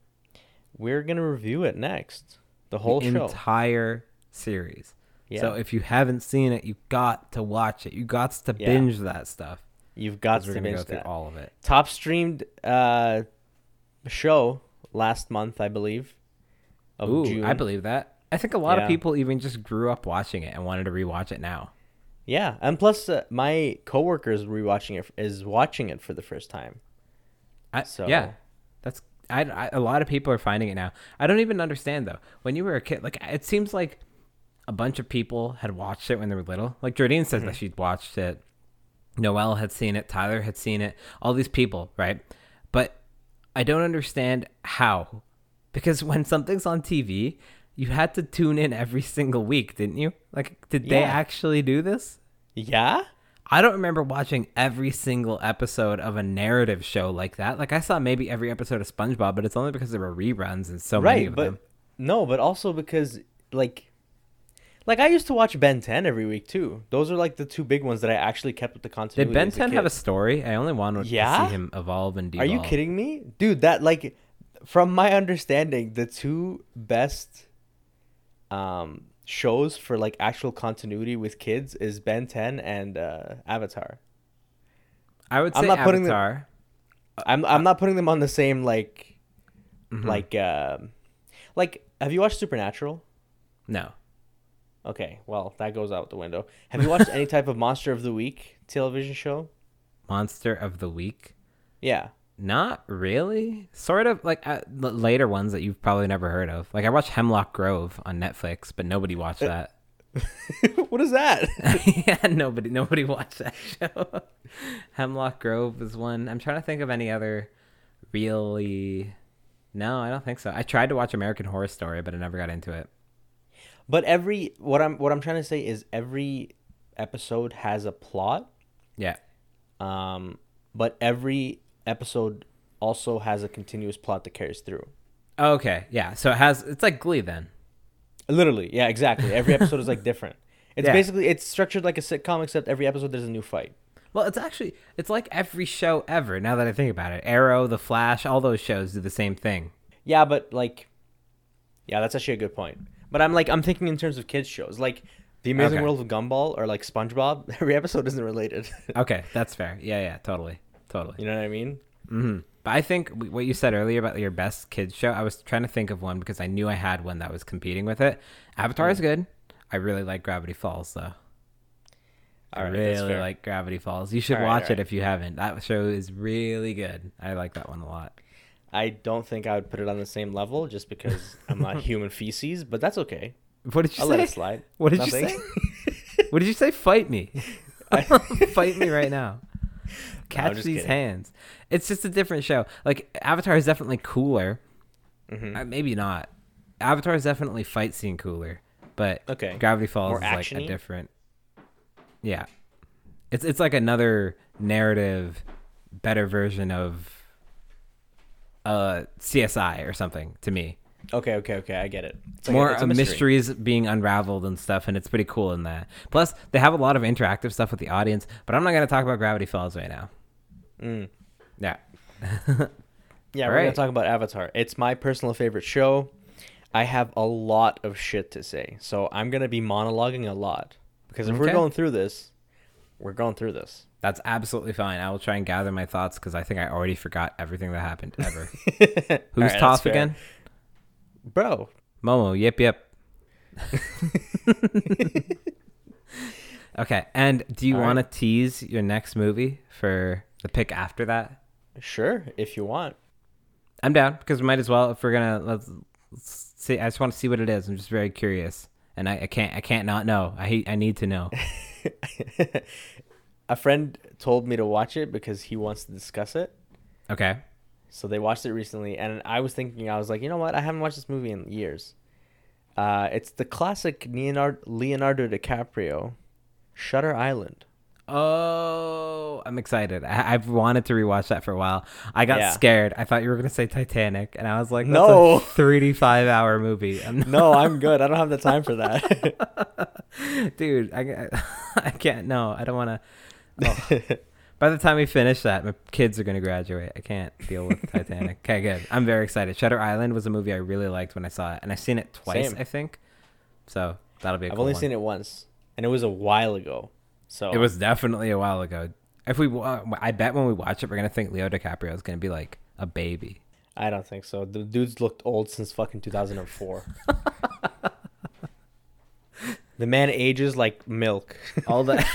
We're gonna review it next. The whole the entire series. Yeah. So if you haven't seen it, you got to watch it. You got to Yeah. binge that stuff. You've got to binge go through that. all of it. Top streamed uh, show last month, I believe. Of Ooh, June. I believe that. I think a lot of people even just grew up watching it and wanted to rewatch it now. Yeah, and plus, uh, my coworkers rewatching it is watching it for the first time. I, So- yeah, that's I, I. A lot of people are finding it now. I don't even understand though. When you were a kid, like it seems like a bunch of people had watched it when they were little. Like Jordine says Mm-hmm. that she'd watched it. Noel had seen it. Tyler had seen it. All these people, right? But I don't understand how, because when something's on TV, you had to tune in every single week, didn't you? Like, did they actually do this? Yeah? I don't remember watching every single episode of a narrative show like that. Like, I saw maybe every episode of SpongeBob, but it's only because there were reruns and so many right, of but them. no, but also because like like I used to watch Ben 10 every week too. Those are like the two big ones that I actually kept with the continuity. Did Ben as 10 have a story? I only wanted to see him evolve and Are you kidding me? Dude, that like from my understanding, the two best um shows for like actual continuity with kids is Ben 10 and uh Avatar. I would say I'm not putting them- Avatar. I'm I'm not putting them on the same like Mhm. like um like have you watched Supernatural? No. Okay, well, that goes out the window. Have you watched any type of Monster of the Week television show? Monster of the Week? Yeah. Not really. Sort of like uh, later ones that you've probably never heard of. Like I watched Hemlock Grove on Netflix, but nobody watched that. what is that? yeah, nobody nobody watched that show. Hemlock Grove is one. I'm trying to think of any other really No, I don't think so. I tried to watch American Horror Story, but I never got into it. But every what I'm what I'm trying to say is every episode has a plot. Yeah. Um, but every episode also has a continuous plot that carries through. Okay. Yeah. So it has it's like Glee then. Literally, yeah, exactly. Every episode is like different. It's Yeah. basically it's structured like a sitcom, except every episode there's a new fight. Well, it's actually it's like every show ever. Now that I think about it, Arrow, The Flash, all those shows do the same thing. Yeah, but like, yeah, that's actually a good point. But I'm like I'm thinking in terms of kids shows, like The Amazing Okay. World of Gumball or like SpongeBob. Every episode isn't related. Okay, that's fair. Yeah, yeah, totally, totally. you know what I mean? hmm But I think what you said earlier about your best kids show, I was trying to think of one because I knew I had one that was competing with it. Avatar is good. I really like Gravity Falls though. I All right, that's really like Gravity Falls. You should All right, watch all it right. if you haven't. That show is really good. I like that one a lot. I don't think I would put it on the same level just because I'm not human feces, but that's okay. What did you I'll say? let it slide. What did Nothing. you say? what did you say? Fight me. Fight me right now. Catch just these kidding. hands. It's just a different show. Like Avatar is definitely cooler. Mhm. Uh, maybe not. Avatar is definitely fight scene cooler, but Okay. Gravity Falls More is like a different. Yeah, it's it's like another narrative, better version of uh CSI or something to me. Okay, okay, okay. I get it. It's like More it's uh, mystery. mysteries being unraveled and stuff, and it's pretty cool in that. Plus, they have a lot of interactive stuff with the audience, but I'm not going to talk about Gravity Falls right now. Mm. Yeah. Yeah, All we're gonna talk about Avatar. It's my personal favorite show. I have a lot of shit to say, so I'm gonna be monologuing a lot because if we're going through this, we're going through this. That's absolutely fine. I will try and gather my thoughts because I think I already forgot everything that happened ever. Who's right, Toph again? Bro? Momo. Yep, yep. okay. And do you All want to tease your next movie for the pick after that? Sure, if you want. I'm down because we might as well. If we're gonna let's, let's see. I just want to see what it is. I'm just very curious, and I, I can't. I can't not know. I. I need to know. a friend told me to watch it because he wants to discuss it. Okay. So they watched it recently, and I was thinking, I was like, you know what? I haven't watched this movie in years. Uh, it's the classic Leonardo, Leonardo DiCaprio, Shutter Island. Oh, I'm excited. I, I've wanted to rewatch that for a while. I got Yeah. scared. I thought you were gonna say Titanic, and I was like, That's No. a 35 hour movie. I'm No, I'm good. I don't have the time for that. dude. I, I can't. No, I don't want to. By the time we finish that, my kids are gonna graduate. I can't deal with Titanic. Okay, good. I'm very excited. Shutter Island was a movie I really liked when I saw it, and I've seen it twice, Same. I think. So that'll be. A I've cool only one. seen it once, and it was a while ago. So It was definitely a while ago. If we, wa- I bet when we watch it, we're gonna think Leo DiCaprio is gonna be like a baby. I don't think so. The dude's looked old since fucking 2004. the man ages like milk. All that,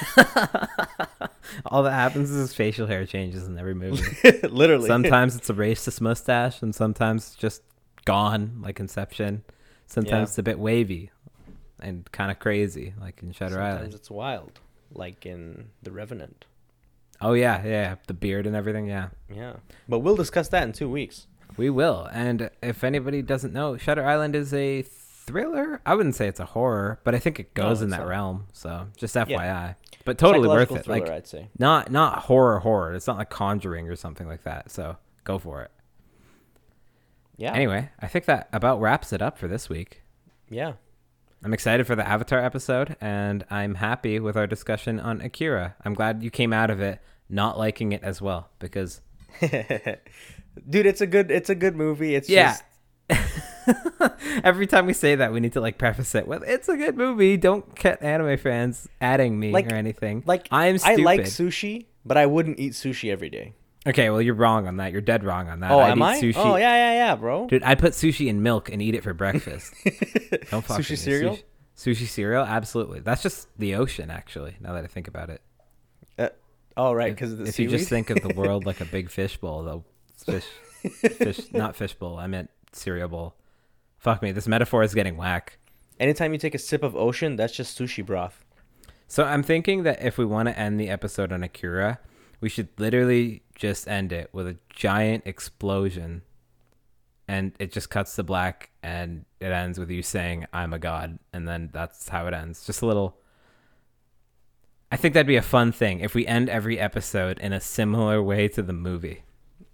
all that happens is his facial hair changes in every movie. Literally. sometimes it's a racist mustache, and sometimes it's just gone, like Inception. Sometimes Yeah. it's a bit wavy and kind of crazy, like in Shutter Sometimes Island. Sometimes it's wild, like in The Revenant. Oh yeah, yeah, the beard and everything. Yeah, Yeah, but we'll discuss that in two weeks. we will. And if anybody doesn't know, Shutter Island is a thriller. I wouldn't say it's a horror, but I think it No, goes in that realm. So just FYI, but totally worth it. Thriller, Like I'd say. not not horror horror. It's not like Conjuring or something like that. So go for it. Yeah. Anyway, I think that about wraps it up for this week. Yeah. I'm excited for the Avatar episode, and I'm happy with our discussion on Akira. I'm glad you came out of it not liking it as well because Dude, it's a good it's a good movie. It's yeah. just Every time we say that, we need to like preface it with "It's a good movie." Don't cut anime fans adding me Like- or anything. like I'm I like sushi, but I wouldn't eat sushi every day. okay, well you're wrong on that. You're dead wrong on that. Oh, I'd am eat I? Sushi. Oh, yeah, yeah, yeah, bro. Dude, I put sushi in milk and eat it for breakfast. Don't fuck with Sushi me. cereal? Sushi, sushi cereal, absolutely. That's just the ocean, actually. Now that I think about it. Uh, oh, right, If- because of the if you just think of the world like a big fish bowl, though, fish, fish, not fish bowl. I meant cereal bowl. Fuck me, this metaphor is getting whack. Anytime you take a sip of ocean, that's just sushi broth. So I'm thinking that if we want to end the episode on Akira, we should literally just end it with a giant explosion, and it just cuts to black, and it ends with you saying "I'm a god," and then that's how it ends. Just a little. I think that'd be a fun thing if we end every episode in a similar way to the movie.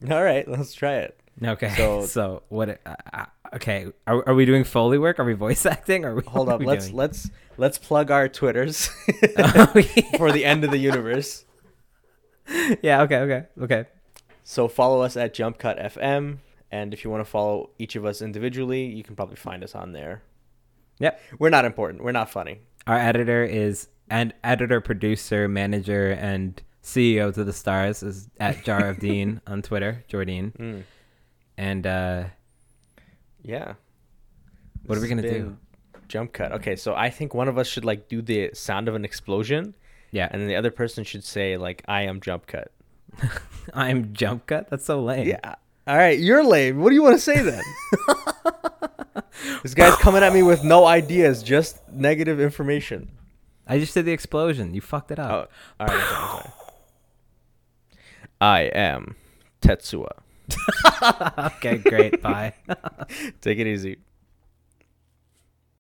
All right, let's try it. Okay. So, So- what? Uh, uh, okay. Are, are we doing foley work? Are we voice acting? Are we? Hold up, we let's doing? let's let's plug our Twitters Oh, yeah. for the end of the universe. yeah. Okay. Okay. Okay. So follow us at JumpCut FM, and if you want to follow each of us individually, you can probably find us on there. Yep. We're not important. We're not funny. Our editor is and editor, producer, manager, and CEO to the stars is at Jar of Dean on Twitter, Jordine. Mm. And uh, Yeah. What are we gonna do? Jump cut. Okay, so I think one of us should like do the sound of an explosion, yeah, and then the other person should say like, "I am jump cut." I'm jump cut. That's so lame. Yeah. All right, you're lame. What do you want to say then? this guy's coming at me with no ideas, just negative information. I just did the explosion. You fucked it Oh, up. all right. I'm sorry, I'm sorry. I am Tetsuya. okay, great. Bye. Take it easy.